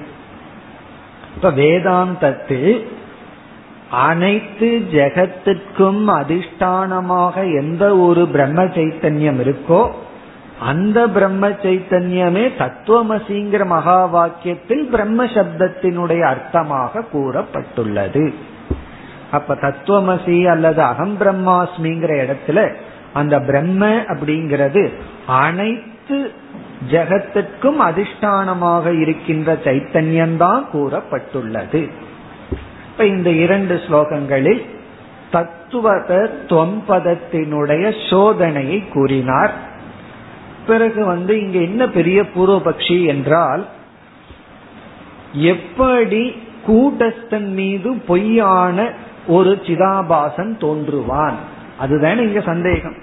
இப்ப வேதாந்தத்தில் அனைத்து ஜெகத்திற்கும் அதிஷ்டானமாக எந்த ஒரு பிரம்ம சைத்தன்யம் இருக்கோ அந்த பிரம்ம சைத்தன்யமே தத்துவமசிங்கிற மகா வாக்கியத்தில் பிரம்ம சப்தத்தினுடைய அர்த்தமாக கூறப்பட்டுள்ளது. அப்ப தத்துவமசி அல்லது அகம் பிரம்மாஸ்மிங்கிற இடத்துல அந்த பிரம்ம அப்படிங்கிறது அனைத்து ஜெகத்திற்கும் அதிஷ்டானமாக இருக்கின்ற சைத்தன்யம்தான் கூறப்பட்டுள்ளது. இப்ப இந்த இரண்டு ஸ்லோகங்களில் தத்துவத தொம்பதத்தினுடைய சோதனையை கூறினார். பிறகு வந்து இங்க என்ன பெரிய பூர்வபக்ஷி என்றால் எப்படி கூட்டஸ்தன் மீது பொய்யான ஒரு சிதாபாசன் தோன்றுவான்? அதுதானே இங்க சந்தேகம்.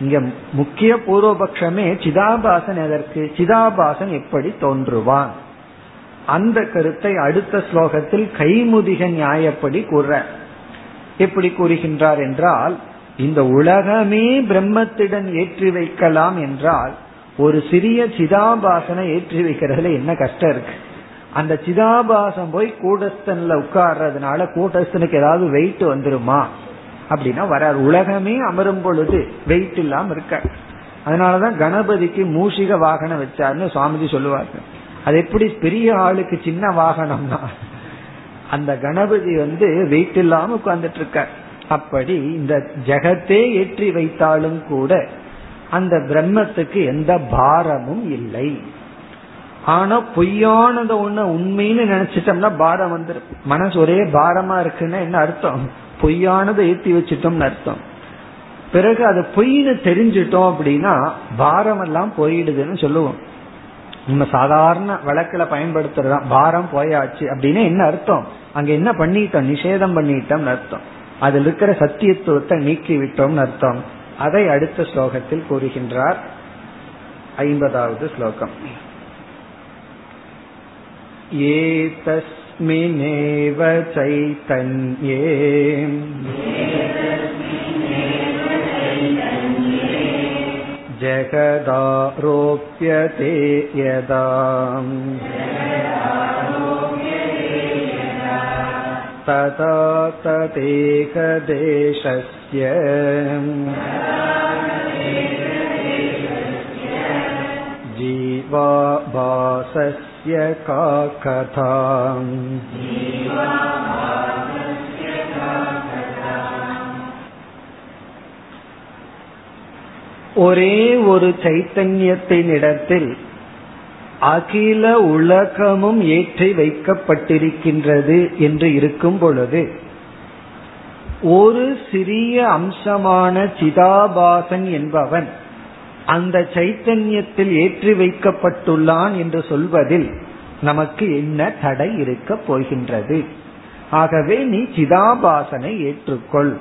இங்க முக்கிய பூர்வபக்ஷமே சிதாபாசன் எதற்கு? சிதாபாசன் எப்படி தோன்றுவான்? அந்த கருத்தை அடுத்த ஸ்லோகத்தில் கைமுதிக நியாயப்படி கூற. எப்படி கூறுகின்றார் என்றால் இந்த உலகமே பிரம்மத்திடம் ஏற்றி வைக்கலாம் என்றால் ஒரு சிறிய சிதாபாசனை ஏற்றி வைக்கிறதுல என்ன கஷ்டம் இருக்கு? அந்த சிதாபாசம் போய் கூடஸ்தன்ல உட்கார்றதுனால கூட்டஸ்தனுக்கு ஏதாவது வெயிட் வந்துருமா? அப்படின்னா வராது. உலகமே அமரும் பொழுது வெயிட் இல்லாம இருக்க அதனாலதான் கணபதிக்கு மூஷிக வாகனம் வச்சாருன்னு சுவாமிஜி சொல்லுவார்கள். அது எப்படி பெரிய ஆளுக்கு சின்ன வாகனம்னா? அந்த கணபதி வந்து வெயிட் இல்லாம உட்கார்ந்துட்டு இருக்க அப்படி இந்த ஜெகத்தே ஏற்றி வைத்தாலும் கூட அந்த பிரம்மத்துக்கு எந்த பாரமும் இல்லை. ஆனா பொய்யானத ஒண்ணு உண்மைன்னு நினைச்சிட்டோம்னா பாரம் வந்துடும் மனசு ஒரே பாரமா இருக்குன்னா என்ன அர்த்தம்? பொய்யானதை ஏத்தி வச்சிட்டோம்னு அர்த்தம். பிறகு அது பொய்னு தெரிஞ்சிட்டோம் அப்படின்னா பாரம் எல்லாம் போயிடுதுன்னு சொல்லுவோம். நம்ம சாதாரண வழக்கில பயன்படுத்துறதா பாரம் போயாச்சு அப்படின்னு என்ன அர்த்தம்? அங்க என்ன பண்ணிட்டோம்? நிஷேதம் பண்ணிட்டோம்னு அர்த்தம். அதில் இருக்கிற சத்தியத்துவத்தை நீக்கி விட்டோம்னு அர்த்தம். அதை அடுத்த ஸ்லோகத்தில் கூறுகின்றார். ஐம்பதாவது ஸ்லோகம். ஏதஸ்மினேவ சைத்தன்யே जगदारोप्यते यदा तदा तदेकदेशस्य जीवाभासस्य का कथा ஒரே ஒரு சைத்தன்யத்தின் இடத்தில் அகில உலகமும் ஏற்றி வைக்கப்பட்டிருக்கின்றது என்று இருக்கும் பொழுது ஒரு சிறிய அம்சமான சிதாபாசன் என்பவன் அந்த சைத்தன்யத்தில் ஏற்றி வைக்கப்பட்டுள்ளான் என்று சொல்வதில் நமக்கு என்ன தடை இருக்க போகின்றது? ஆகவே நீ சிதாபாசனை ஏற்றுக்கொள்.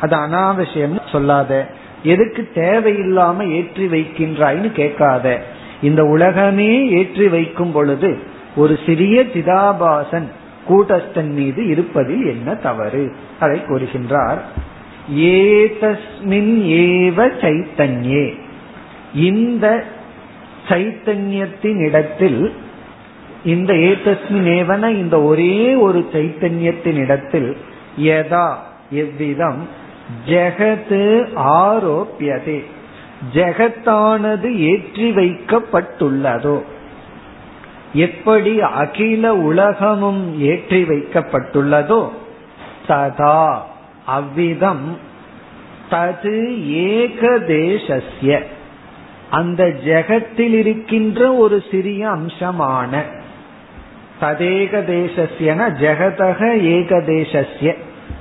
அது அனாவசியம் சொல்லாத. எதுக்கு தேவையில்லாம ஏற்றி வைக்கின்றாய்னு கேட்காத. இந்த உலகமே ஏற்றி வைக்கும் பொழுது ஒரு சிறிய சிதாபாசன் கூட்டஸ்தன் மீது இருப்பதில் என்ன தவறு? அதை கூறுகின்றார். ஏதஸ்மின் ஏவ சைத்தன்யே. இந்த சைத்தன்யத்தின் இடத்தில் இந்த ஏதஸ்மின் ஏவன இந்த ஒரே ஒரு சைத்தன்யத்தின் இடத்தில் எதா எவ்விதம் ஜெகத்து ஆரோப்பியதே. ஜெகத்தானது ஏற்றி வைக்கப்பட்டுள்ளதோ. எப்படி அகில உலகமும் ஏற்றி வைக்கப்பட்டுள்ளதோ ததா அவ்விதம் தது ஏகதேசஸ்ய அந்த ஜெகத்தில் இருக்கின்ற ஒரு சிறிய அம்சமான ததேகதேசஸ்யன ஜெகதக ஏகதேசஸ்ய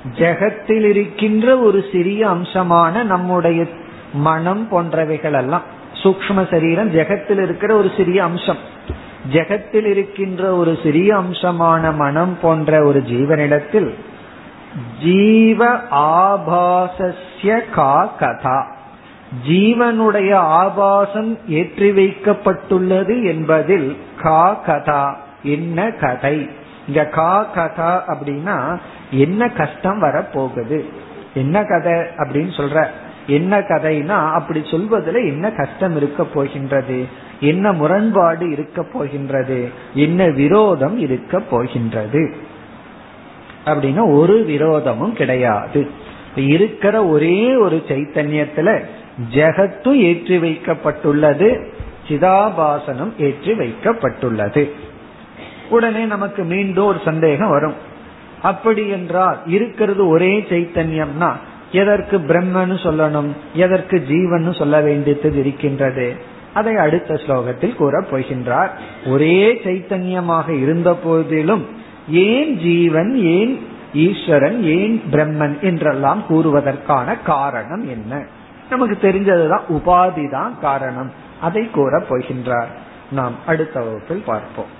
ஜெகத்தில் இருக்கின்ற ஒரு சிறிய அம்சமான நம்முடைய மனம் போன்றவைகள் எல்லாம் சூக்ம சரீரம் ஜெகத்தில் இருக்கிற ஒரு சிறிய அம்சம். ஜெகத்தில் இருக்கின்ற ஒரு சிறிய அம்சமான மனம் போன்ற ஒரு ஜீவனிடத்தில் ஜீவ ஆபாசஸ்ய கா கதா. ஜீவனுடைய ஆபாசம் ஏற்றி வைக்கப்பட்டுள்ளது என்பதில் கா கதா என்ன கதை? இந்த கா கதா அப்படின்னா என்ன கஷ்டம் வரப்போகுது? என்ன கதை அப்படின்னு சொல்ற? என்ன கதைனா அப்படி சொல்வதில் என்ன கஷ்டம் இருக்க போகின்றது? என்ன முரண்பாடு இருக்க போகின்றது? என்ன விரோதம் இருக்க போகின்றது? அப்படின்னா ஒரு விரோதமும் கிடையாது. இருக்கிற ஒரே ஒரு சைத்தன்யத்துல ஜெகத்தும் ஏற்றி வைக்கப்பட்டுள்ளது சிதாபாசனம் ஏற்றி வைக்கப்பட்டுள்ளது. உடனே நமக்கு மீண்டும் ஒரு சந்தேகம் வரும். அப்படி என்றால் இருக்கிறது ஒரே சைத்தன்யம்னா எதற்கு பிரம்மன்னு சொல்லணும் எதற்கு ஜீவன் சொல்ல வேண்டியது இருக்கின்றது. அதை அடுத்த ஸ்லோகத்தில் கூறப் போகின்றார். ஒரே சைத்தன்யமாக இருந்த போதிலும் ஏன் ஜீவன் ஏன் ஈஸ்வரன் ஏன் பிரம்மன் என்றெல்லாம் கூறுவதற்கான காரணம் என்ன? நமக்கு தெரிஞ்சதுதான் உபாதி தான் காரணம். அதை கூறப் போகின்றார். நாம் அடுத்த வகுப்பில் பார்ப்போம்.